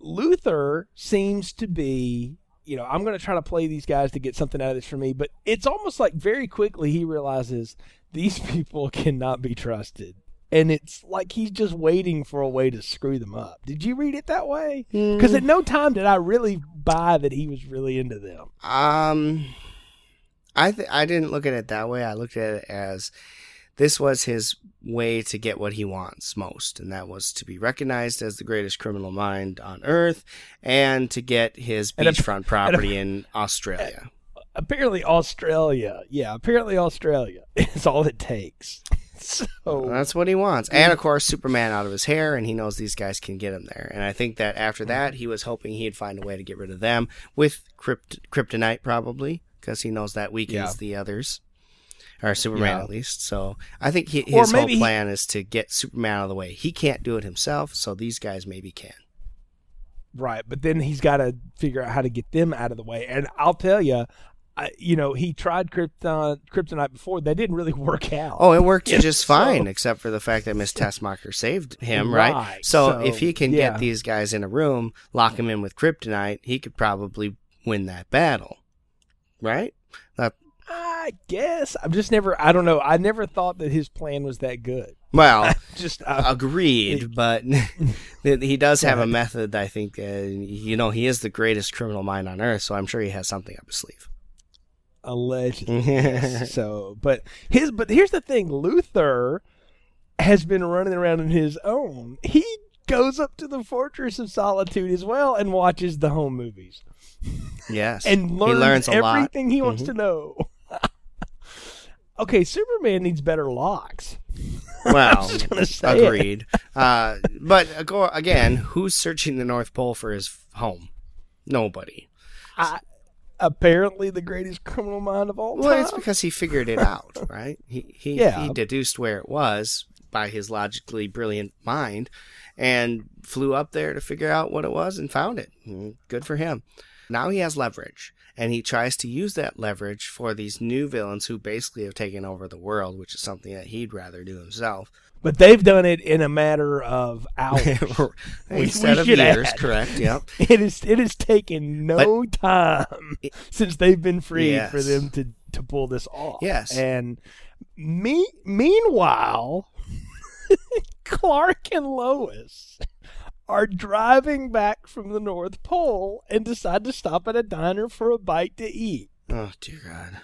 Luthor seems to be. You know, I'm going to try to play these guys to get something out of this for me, but it's almost like very quickly he realizes these people cannot be trusted. And it's like he's just waiting for a way to screw them up. Did you read it that way? Because at no time did I really buy that he was really into them. Um, I th- I didn't look at it that way. I looked at it as this was his way to get what he wants most, and that was to be recognized as the greatest criminal mind on earth, and to get his beachfront property in Australia. apparently Australia. Yeah, apparently Australia is all it takes. So That's what he wants. And of course, Superman out of his hair, and he knows these guys can get him there. And I think that after that, he was hoping he'd find a way to get rid of them with krypt- kryptonite, probably, because he knows that weakens Yeah. the others. Or Superman, Yeah. at least. So I think he, his whole maybe he- plan is to get Superman out of the way. He can't do it himself, so these guys maybe can. right, but then he's got to figure out how to get them out of the way. And I'll tell you, I, you know, he tried Krypton, Kryptonite before. That didn't really work out. Oh, it worked just fine, so- except for the fact that Miss Tessmacher saved him, right? Right, So, so, if he can yeah. get these guys in a room, lock them in with kryptonite, he could probably win that battle, right? That, I guess I'm just never. I don't know. I never thought that his plan was that good. well, Just uh, agreed, but he does have a method. I think, uh, you know, he is the greatest criminal mind on earth, so I'm sure he has something up his sleeve. allegedly. so, but his. But here's the thing: Luthor has been running around on his own. He goes up to the Fortress of Solitude as well and watches the home movies Yes, and learns, he learns a lot. everything he wants Mhm. to know. Okay, Superman needs better locks. Well, just gonna say it. agreed. Uh, but uh, again, who's searching the North Pole for his home? Nobody. Apparently, the greatest criminal mind of all Well, time. it's because he figured it out, right? He he, Yeah. he deduced where it was by his logically brilliant mind, and flew up there to figure out what it was and found it. Mm, Good for him. Now he has leverage, and he tries to use that leverage for these new villains who basically have taken over the world, which is something that he'd rather do himself. but they've done it in a matter of hours. Instead of years, add. correct? Yep. it is. It has taken no time since they've been freed for them to to pull this off. Yes. and me. Meanwhile, Clark and Lois are driving back from the North Pole and decide to stop at a diner for a bite to eat. Oh dear God.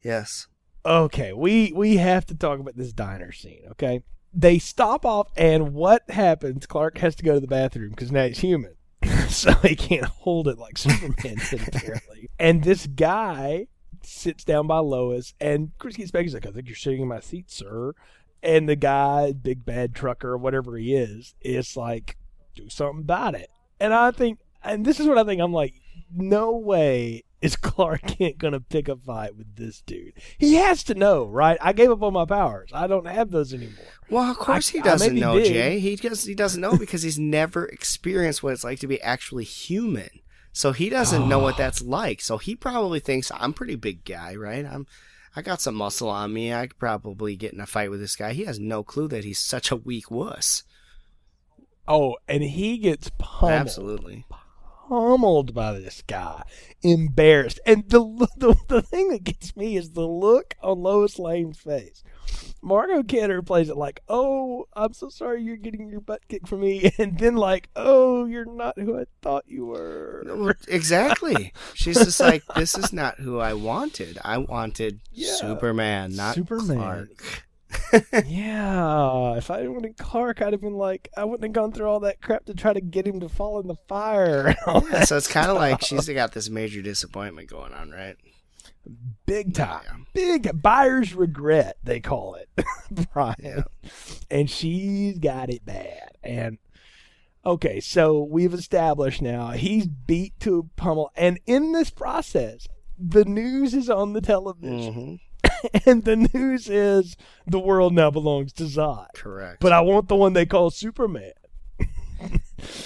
Yes. Okay, we we have to talk about this diner scene. Okay, they stop off, and what happens? Clark has to go to the bathroom because now he's human, so he can't hold it like Superman did apparently. And this guy sits down by Lois, and Chris gets back. He's like, "I think you're sitting in my seat, sir." And the guy, big bad trucker, or whatever he is, is like, "Do something about it." And I think, and this is what I think. I'm like, no way is Clark Kent gonna pick a fight with this dude. He has to know, right? I gave up on my powers. I don't have those anymore. Well, of course I- he doesn't know, did. Jay. He does. He doesn't know because he's never experienced what it's like to be actually human. So he doesn't know what that's like. So he probably thinks I'm pretty big guy, right? I'm. I got some muscle on me. I could probably get in a fight with this guy. He has no clue that he's such a weak wuss. Oh, and he gets pummeled, Absolutely. pummeled by this guy, embarrassed. And the, the the thing that gets me is the look on Lois Lane's face. Margot Kidder plays it like, "Oh, I'm so sorry you're getting your butt kicked from me," and then like, "Oh, you're not who I thought you were." Exactly. She's just like, this is not who I wanted. I wanted Yeah. Superman, not Superman. Clark. Yeah, if I wanted Clark, I'd have been like, I wouldn't have gone through all that crap to try to get him to fall in the fire. Yeah, so it's kind of like she's got this major disappointment going on, right? Big time. Yeah. Big buyer's regret, they call it, Brian. And she's got it bad. And okay, so we've established now he's beat to a pummel. And in this process, the news is on the television. hmm And the news is the world now belongs to Zod. Correct. But I want the one they call Superman.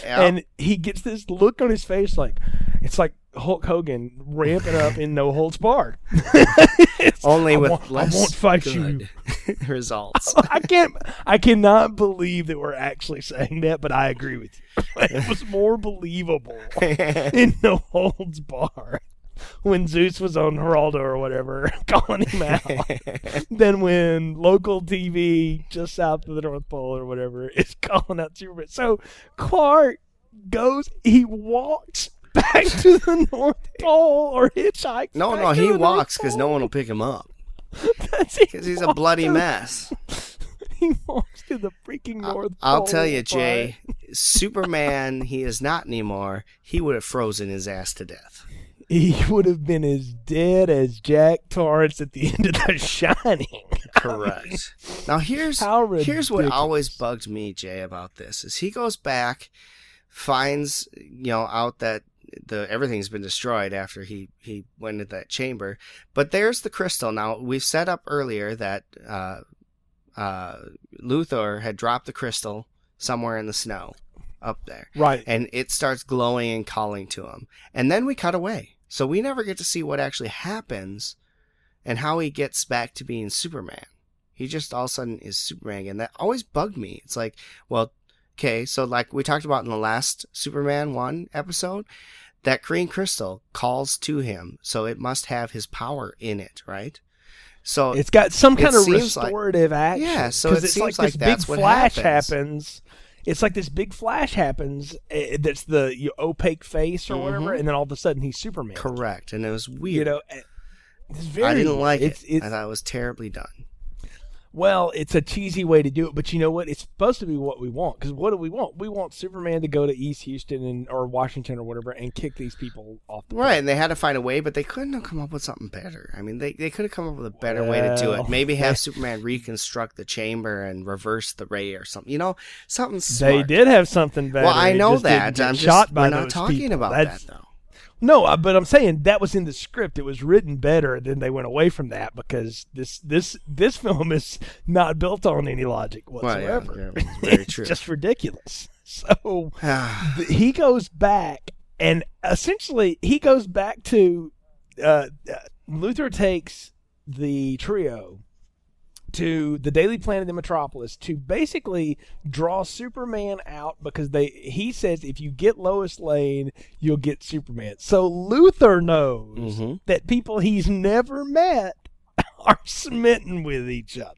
Yeah. And he gets this look on his face like it's like Hulk Hogan ramping up in No Holds Barred. Only I with won't- I won't fight you. results. I can't. I cannot believe that we're actually saying that, but I agree with you. It was more believable in No Holds Barred when Zeus was on Geraldo or whatever, calling him out, than when local TV just south of the North Pole or whatever is calling out Superman. So Clark goes. He walks. Back to the North Pole or hitchhikes. no, no, he walks because no one will pick him up because he's a bloody mess. He walks to the freaking North Pole. I'll tell you. Jay, Superman, he is not anymore. He would have frozen his ass to death. He would have been as dead as Jack Torrance at the end of The Shining. Correct. Now here's How here's what always bugged me, Jay, about this is he goes back, finds you know out that the everything's been destroyed after he he went into that chamber, but there's the crystal. Now we've set up earlier that uh, uh, Luthor had dropped the crystal somewhere in the snow up there, Right. and it starts glowing and calling to him, and then we cut away, so we never get to see what actually happens and how he gets back to being Superman. He just all of a sudden is Superman again. That always bugged me. It's like, well, okay, so like we talked about in the last Superman 1 episode, that green crystal calls to him, so it must have his power in it, right? So It's got some kind of seems like- restorative action. Yeah, so it seems like, like that's big what flash happens. happens. It's like this big flash happens. eh, That's the you opaque face or whatever, Mhm. and then all of a sudden he's Superman. correct, and it was weird. You know, eh, it's very. I didn't like it's, it. It's, I thought it was terribly done. Well, it's a cheesy way to do it, but you know what? It's supposed to be what we want. Because what do we want? We want Superman to go to East Houston and or Washington or whatever and kick these people off the Right, and they had to find a way, but they couldn't have come up with something better. I mean, they, they could have come up with a better way to do it. Maybe have Superman reconstruct the chamber and reverse the ray or something. You know, something smart. They did have something better. Well, I know just that. I'm just shot by we're not talking people. about That's- that though. No, uh, but I'm saying that was in the script. It was written better, then they went away from that because this this this film is not built on any logic Well, yeah, whatsoever. yeah, it's very it's true. just ridiculous. So he goes back, and essentially he goes back to uh, uh, Luthor takes the trio to the Daily Planet in Metropolis to basically draw Superman out because they he says if you get Lois Lane, you'll get Superman. So Luthor knows Mhm. that people he's never met are smitten with each other.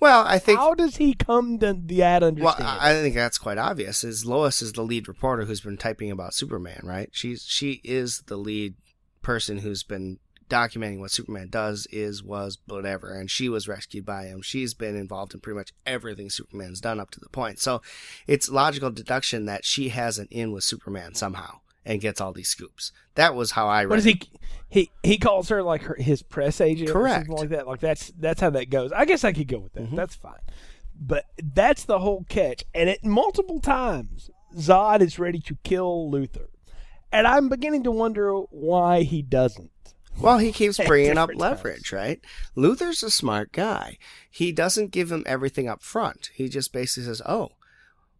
Well, I think How does he come to that Well, understanding? I I think that's quite obvious. Is Lois is the lead reporter who's been typing about Superman, right? She's she is the lead person who's been documenting what Superman does, is, was, whatever, and she was rescued by him. She's been involved in pretty much everything Superman's done up to the point. So it's logical deduction that she has an in with Superman somehow and gets all these scoops. That was how I read. What is he? He he calls her like her, his press agent, or Correct. something like that. Like that's that's how that goes. I guess I could go with that. Mhm. That's fine. But that's the whole catch. And it multiple times, Zod is ready to kill Luthor, and I'm beginning to wonder why he doesn't. Well, he keeps bringing up leverage, times. right? Luthor's a smart guy. He doesn't give him everything up front. He just basically says, "Oh,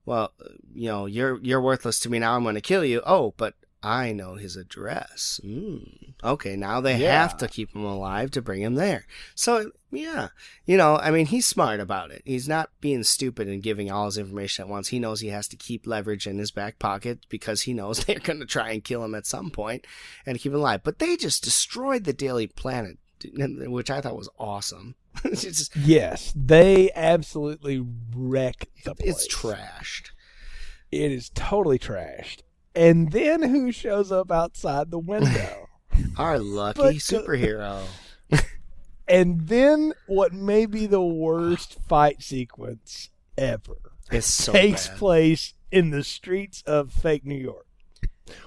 well, you know, you're you're worthless to me now. I'm going to kill you. Oh, but I know his address. Mm. Okay, now they Yeah. have to keep him alive to bring him there. So yeah, you know, I mean, he's smart about it. He's not being stupid and giving all his information at once. He knows he has to keep leverage in his back pocket because he knows they're going to try and kill him at some point and keep him alive. But they just destroyed the Daily Planet, which I thought was awesome. just, Yes, they absolutely wreck the place. it's trashed. It is totally trashed. And then who shows up outside the window? Our lucky But, superhero. And then what may be the worst fight sequence ever so takes bad. place in the streets of fake New York.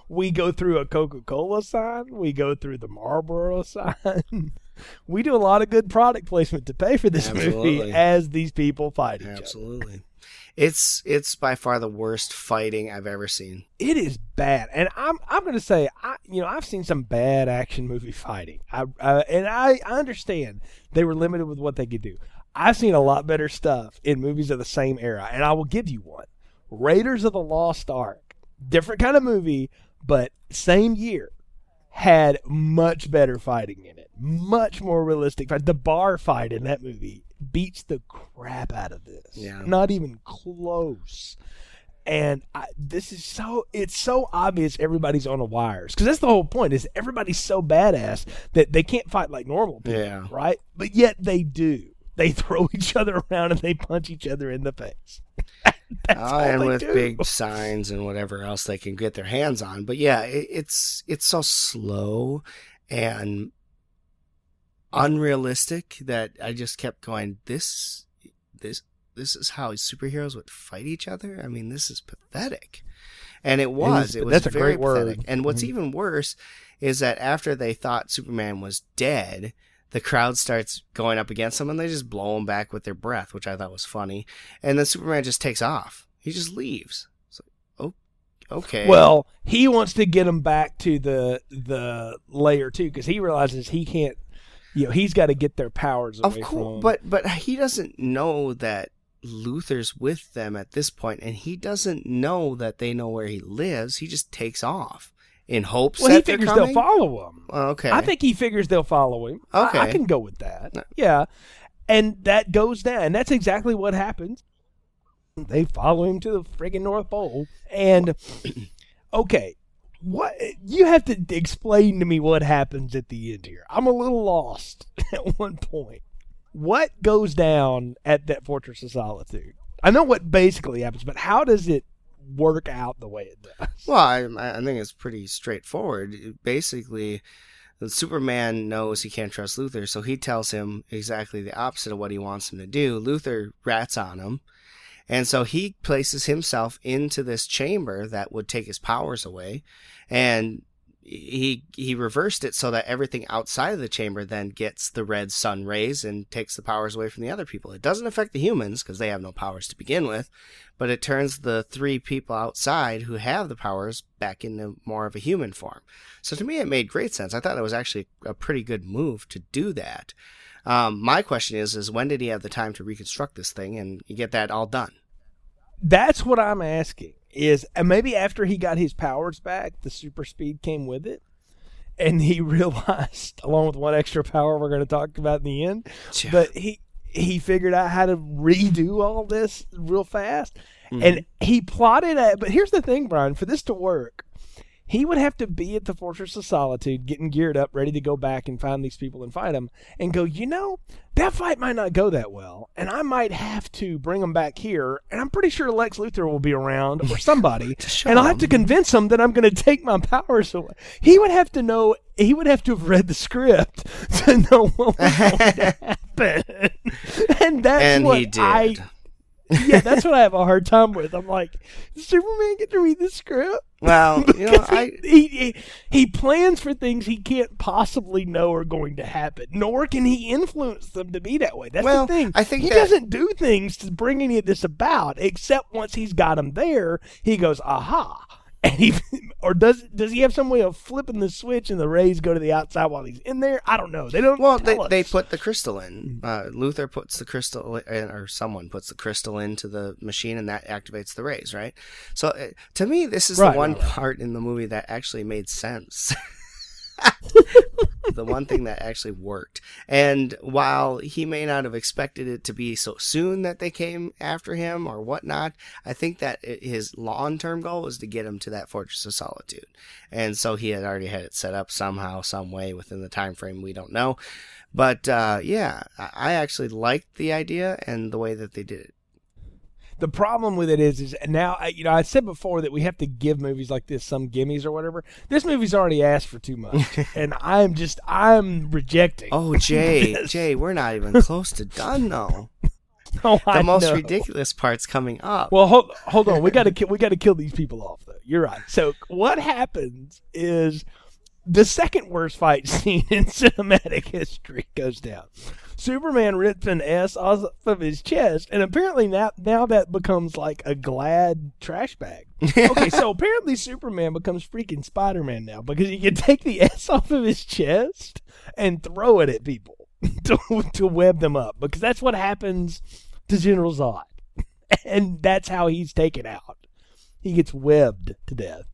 We go through a Coca Cola sign. We go through the Marlboro sign. we do a lot of good product placement to pay for this Absolutely. movie as these people fight each other. Absolutely. It's it's by far the worst fighting I've ever seen. it is bad, and I'm I'm to say I you know I've seen some bad action movie fighting. I, I and I, I understand they were limited with what they could do. I've seen a lot better stuff in movies of the same era, and I will give you one: Raiders of the Lost Ark, different kind of movie, but same year, had much better fighting in it, much more realistic. fight. The bar fight in that movie beats the crap out of this. Yeah. not even close and I, this is so it's so obvious everybody's on the wires because that's the whole point is everybody's so badass that they can't fight like normal people Yeah. right but yet they do they throw each other around and they punch each other in the face Oh, and with do. big signs and whatever else they can get their hands on. But yeah, it, it's it's so slow and unrealistic that I just kept going. This this this is how superheroes would fight each other. I mean, this is pathetic. And it was. is- It, was that's a very great word. pathetic. And what's Mhm. even worse is that after they thought Superman was dead, the crowd starts going up against him and they just blow him back with their breath, which I thought was funny. And then Superman just takes off. He just leaves. It's like, oh, okay. well he wants to get him back to the the layer two because he realizes he can't you know he's got to get their powers away of course, but but he doesn't know that Luthor's with them at this point, and he doesn't know that they know where he lives. He just takes off in hopes well he figures they'll follow him okay, I think he figures they'll follow him. I- I, can go with that. Yeah. And that goes down. And that's exactly what happens. They follow him to the friggin' North Pole. And okay, what you have to explain to me what happens at the end here. I'm a little lost at one point. What goes down at that Fortress of Solitude? I know what basically happens, but how does it work out the way it does? Well, I, I think it's pretty straightforward. Basically, Superman knows he can't trust Luthor, so he tells him exactly the opposite of what he wants him to do. Luthor rats on him. And so he places himself into this chamber that would take his powers away. And he he reversed it so that everything outside of the chamber then gets the red sun rays and takes the powers away from the other people. It doesn't affect the humans because they have no powers to begin with, but it turns the three people outside who have the powers back into more of a human form. So to me, it made great sense. I thought it was actually a pretty good move to do that. Um, my question is, is when did he have the time to reconstruct this thing and get that all done? That's what I'm asking. Is and maybe after he got his powers back, the super speed came with it, and he realized, along with one extra power we're going to talk about in the end, Yeah. but he he figured out how to redo all this real fast, Mm-hmm. and he plotted it. But here's the thing, Brian: for this to work, he would have to be at the Fortress of Solitude, getting geared up, ready to go back and find these people and fight them, and go, you know, that fight might not go that well, and I might have to bring them back here, and I'm pretty sure Lex Luthor will be around or somebody, show and I'll have to convince them that I'm going to take my powers away. He would have to know. He would have to have read the script to know what was going to happen, and that's And what he did. I. yeah, that's what I have a hard time with. I'm like, Superman get to read the script? Well, you know, I he, he, he plans for things he can't possibly know are going to happen, nor can he influence them to be that way. That's Well, the thing. I think he that- doesn't do things to bring any of this about, except once he's got him there, he goes, "Aha!" And he, or does does he have some way of flipping the switch and the rays go to the outside while he's in there? I don't know. They don't. Well, they, they put the crystal in. Uh, Luthor puts the crystal, in, or someone puts the crystal into the machine, and that activates the rays, right? So, uh, to me, this is Right, the one right, right. part in the movie that actually made sense. the one thing that actually worked. And while he may not have expected it to be so soon that they came after him or whatnot, I think that his long term goal was to get him to that Fortress of Solitude. And so he had already had it set up somehow, some way within the time frame we don't know. But uh, yeah, I I actually liked the idea and the way that they did it. The problem with it is, is now I- you know I said before that we have to give movies like this some gimmies or whatever. This movie's already asked for too much, and I'm just I'm rejecting. Oh, Jay. Jay, we're not even close to done though. Oh, The I most know. ridiculous part's coming up. Well, hold hold on. We got to kill. We got to kill these people off, though. You're right. So what happens is the second worst fight scene in cinematic history goes down. Superman rips an S off of his chest, and apparently now now that becomes like a glad trash bag. Okay, so apparently Superman becomes freaking Spider Man now because he can take the S off of his chest and throw it at people to to web them up because that's what happens to General Zod and that's how he's taken out. He gets webbed to death.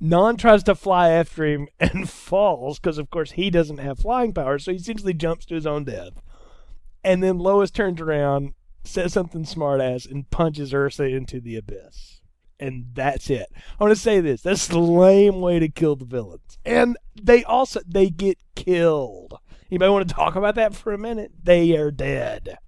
Non tries to fly after him and falls because, of course, he doesn't have flying power, so he essentially jumps to his own death. And then Lois turns around, says something smart ass, and punches Ursa into the abyss. And that's it. I want to say this: that's the lame way to kill the villains, and they also they get killed. Anybody want to talk about that for a minute? They are dead.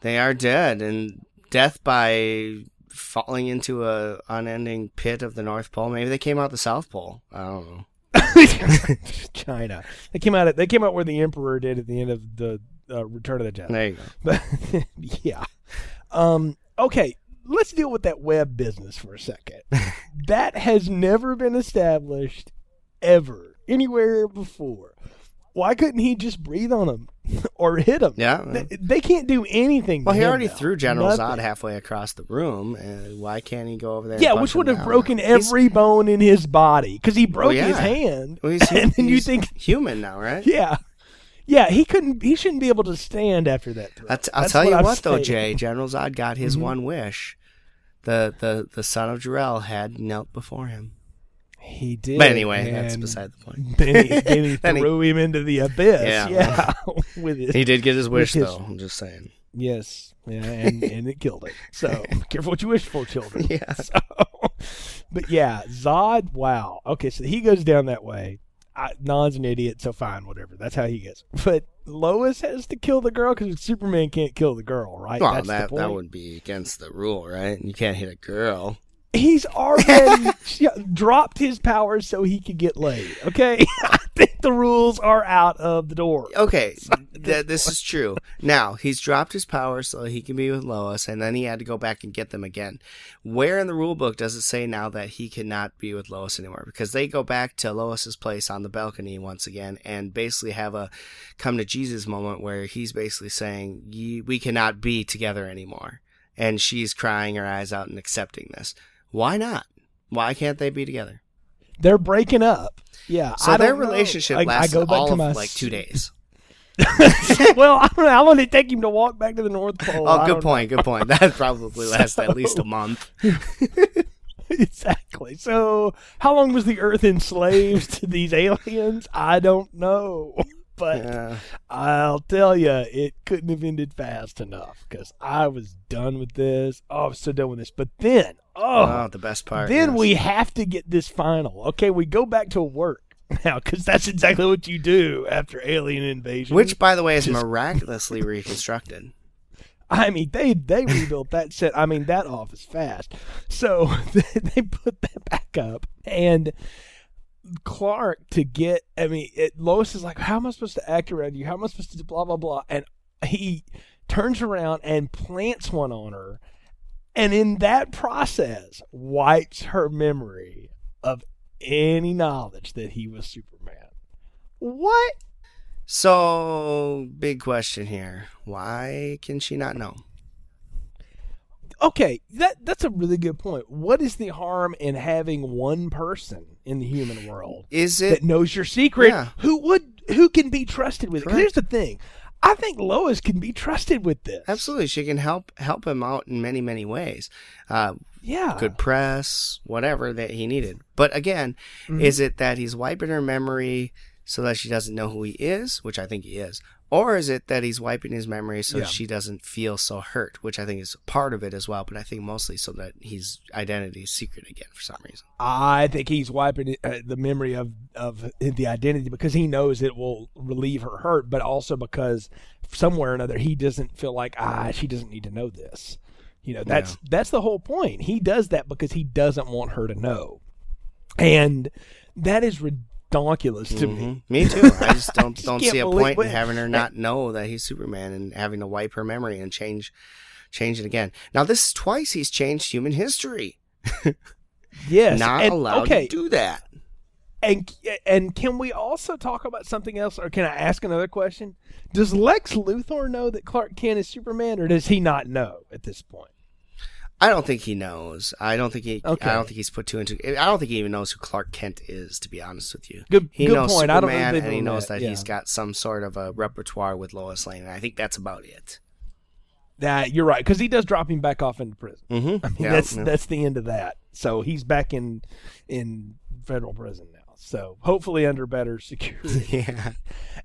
They are dead, and death by falling into a unending pit of the North Pole. Maybe they came out the South Pole. I don't know. China. They came out. At, they came out where the Emperor did at the end of the uh, Return of the Jedi. There you go. But yeah. Um, okay, let's deal with that web business for a second. that has never been established ever anywhere before. Why couldn't he just breathe on them or hit them? Yeah. They, they can't do anything. Well, he him already now. threw General Nothing. Zod halfway across the room, and why can't he go over there? Yeah, which would have broken He's- every bone in his body because he broke yeah. his hand. well, he's, and then you think human now, right? Yeah. Yeah, he couldn't he shouldn't be able to stand after that throw. I'll, t- I'll That's tell you I'm what, though. Jay. General Zod got his Mhm. one wish. The, the the son of Jor-El had knelt before him. He did. But anyway, that's beside the point. Then he, then he Then he- threw him into the abyss. Yeah. Yeah. with his, He did get his wish, his- though. I'm just saying. yes. Yeah, and, and it killed him. So careful what you wish for, children. Yeah. So, but yeah, Zod, wow. Okay, so he goes down that way. I, Non's an idiot, so fine, whatever. That's how he gets. But Lois has to kill the girl because Superman can't kill the girl, right? Well, That's that that would be against the rule, right? You can't hit a girl. He's already dropped his powers so he could get laid. Okay, I think the rules are out of the door. Okay, th- this is true. Now he's dropped his powers so he can be with Lois, and then he had to go back and get them again. Where in the rule book does it say now that he cannot be with Lois anymore? Because they go back to Lois's place on the balcony once again, and basically have a come to Jesus moment where he's basically saying, "We cannot be together anymore," and she's crying her eyes out and accepting this. Why not? Why can't they be together? They're breaking up. Yeah. So I their know. relationship I- I lasted go back all to of my like two days. well, I don't know. How long did it take him to walk back to the North Pole? Oh, I good point. Good point. That probably lasts at least a month. exactly. So, how long was the Earth enslaved to these aliens? I don't know. But Yeah. I'll tell you, it couldn't have ended fast enough because I was done with this. Oh, I was so done with this. But then, Oh, oh, the best part. then yes. we have to get this final. Okay, we go back to work now because that's exactly what you do after alien invasion. which, by the way, is Just- miraculously reconstructed. I mean, they they rebuilt that set. I mean, that office fast. So they put that back up, and Clark to get. I mean, it, Lois is like, "How am I supposed to act around you? How am I supposed to do blah blah blah?" And he turns around and plants one on her, and in that process, wipes her memory of any knowledge that he was Superman. What? So, big question here. Why can she not know? okay, that that's a really good point. What is the harm in having one person in the human world Is it that knows your secret? Yeah. Who would who can be trusted with it? 'Cause Correct. here's the thing. I think Lois can be trusted with this. Absolutely, she can help help him out in many many ways. Uh, Yeah. good press, whatever that he needed. But again, Mm-hmm. is it that he's wiping her memory so that she doesn't know who he is, which I think he is, or is it that he's wiping his memory so Yeah. she doesn't feel so hurt, which I think is part of it as well. But I think mostly so that his identity is secret again for some reason. I think he's wiping uh, the memory of of the identity because he knows it will relieve her hurt, but also because somewhere or another he doesn't feel like ah she doesn't need to know this. You know that's that's the whole point. He does that because he doesn't want her to know, and that is ridiculous to me. Mhm. Me too. I just don't just don't see a point in having her not know that he's Superman and having to wipe her memory and change change it again. Now this is twice he's changed human history. Yes, not and- allowed okay, to do that. And and can we also talk about something else, or can I ask another question? Does Lex Luthor know that Clark Kent is Superman, or does he not know at this point? I don't think he knows. I don't think he. Okay. I don't think he's put two into. I don't think he even knows who Clark Kent is. To be honest with you, Good, he good knows point. Superman, I don't and he knows met. that yeah. he's got some sort of a repertoire with Lois Lane. And I think that's about it. That you're right, because he does drop him back off into prison. Mm-hmm. I mean, that's that's the end of that. So he's back in in federal prison now. So hopefully under better security. yeah.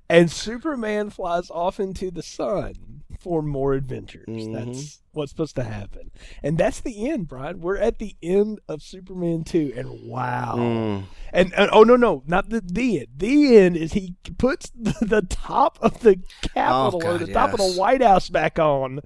and Superman flies off into the sun for more adventures. Mhm. That's what's supposed to happen. And that's the end, Brian. We're at the end of Superman 2 and wow. Mm. And, and oh no no, not the the end. The end is he puts the, the top of the Capitol or Oh, God, the top of the White House back on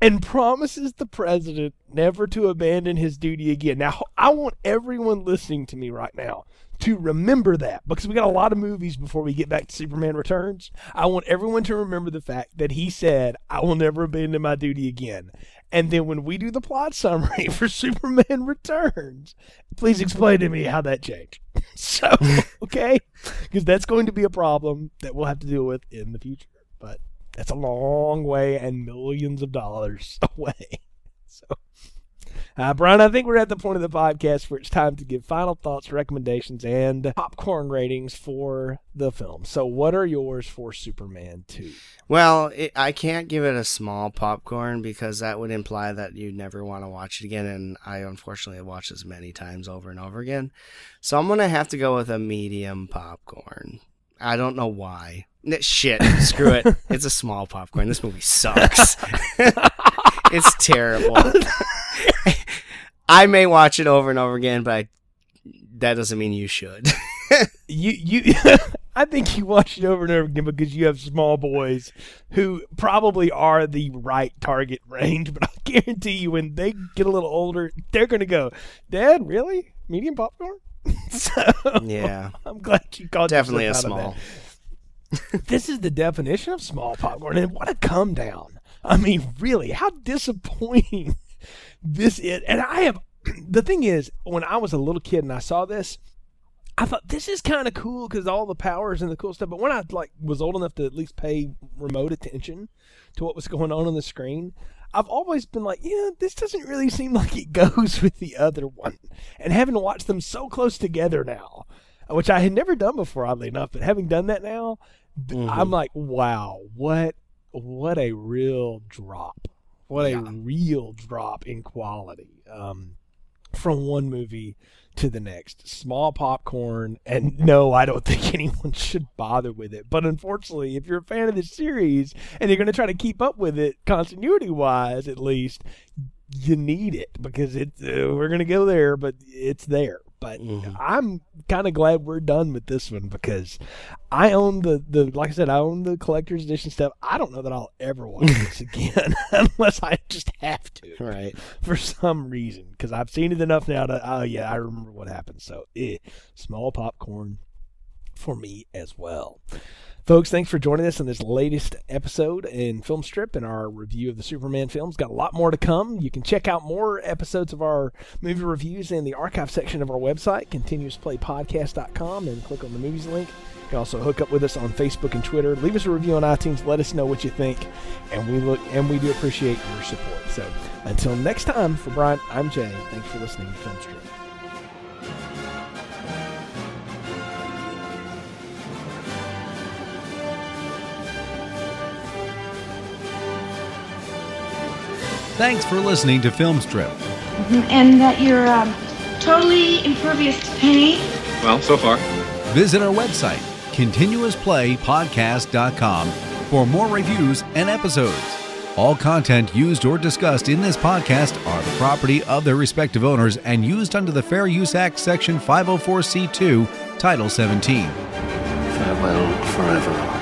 and promises the president never to abandon his duty again. Now, I want everyone listening to me right now to remember that because we got a lot of movies before we get back to Superman Returns. I want everyone to remember the fact that he said, I will never abandon my duty again. And then when we do the plot summary for Superman Returns, please explain to me how that changed. So, okay? Because that's going to be a problem that we'll have to deal with in the future. But that's a long way and millions of dollars away. So, uh, Brian, I think we're at the point of the podcast where it's time to give final thoughts, recommendations, and popcorn ratings for the film. So, what are yours for Superman 2? Well, it, I can't give it a small popcorn because that would imply that you'd never want to watch it again, and I unfortunately have watched this many times over and over again. So I'm gonna have to go with a medium popcorn. I don't know why. Shit, screw it. It's a small popcorn. This movie sucks. it's terrible. I may watch it over and over again, but I, that doesn't mean you should. You, you, I think you watch it over and over again because you have small boys who probably are the right target range. But I guarantee you, when they get a little older, they're going to go, Dad, really? Medium popcorn? so Yeah. I'm glad you called Definitely a small. this is the definition of small popcorn, and what a come down! I mean, really, how disappointing this is. And I have the thing is, when I was a little kid and I saw this, I thought this is kind of cool because all the powers and the cool stuff. But when I like was old enough to at least pay remote attention to what was going on on the screen, I've always been like, yeah, this doesn't really seem like it goes with the other one. And having watched them so close together now, which I had never done before, oddly enough, but having done that now, th- I'm like, wow, what what a real drop. What a real drop in quality. Um, from one movie to the next. Small popcorn, and no, I don't think anyone should bother with it. But unfortunately, if you're a fan of this series and you're going to try to keep up with it, continuity wise at least, you need it because it's uh, we're going to go there, but it's there. But I'm kind of glad we're done with this one because I own the, the like I said I own the collector's edition stuff. I don't know that I'll ever watch this again unless I just have to Right. for some reason because I've seen it enough now to oh yeah I remember what happened. So eh, small popcorn for me as well. Folks, thanks for joining us in this latest episode in Film Strip and our review of the Superman films. Got a lot more to come. You can check out more episodes of our movie reviews in the archive section of our website, continuousplaypodcast.com, and click on the movies link. You can also hook up with us on Facebook and Twitter. Leave us a review on iTunes. Let us know what you think, and we look and we do appreciate your support. So until next time, for Brian, I'm Jay. Thanks for listening to Film Strip. Thanks for listening to Film Strip. and that you're um, totally impervious to pain. Well, so far. Visit our website, continuousplaypodcast.com, for more reviews and episodes. All content used or discussed in this podcast are the property of their respective owners and used under the Fair Use Act, Section 504C2, Title 17. Farewell forever.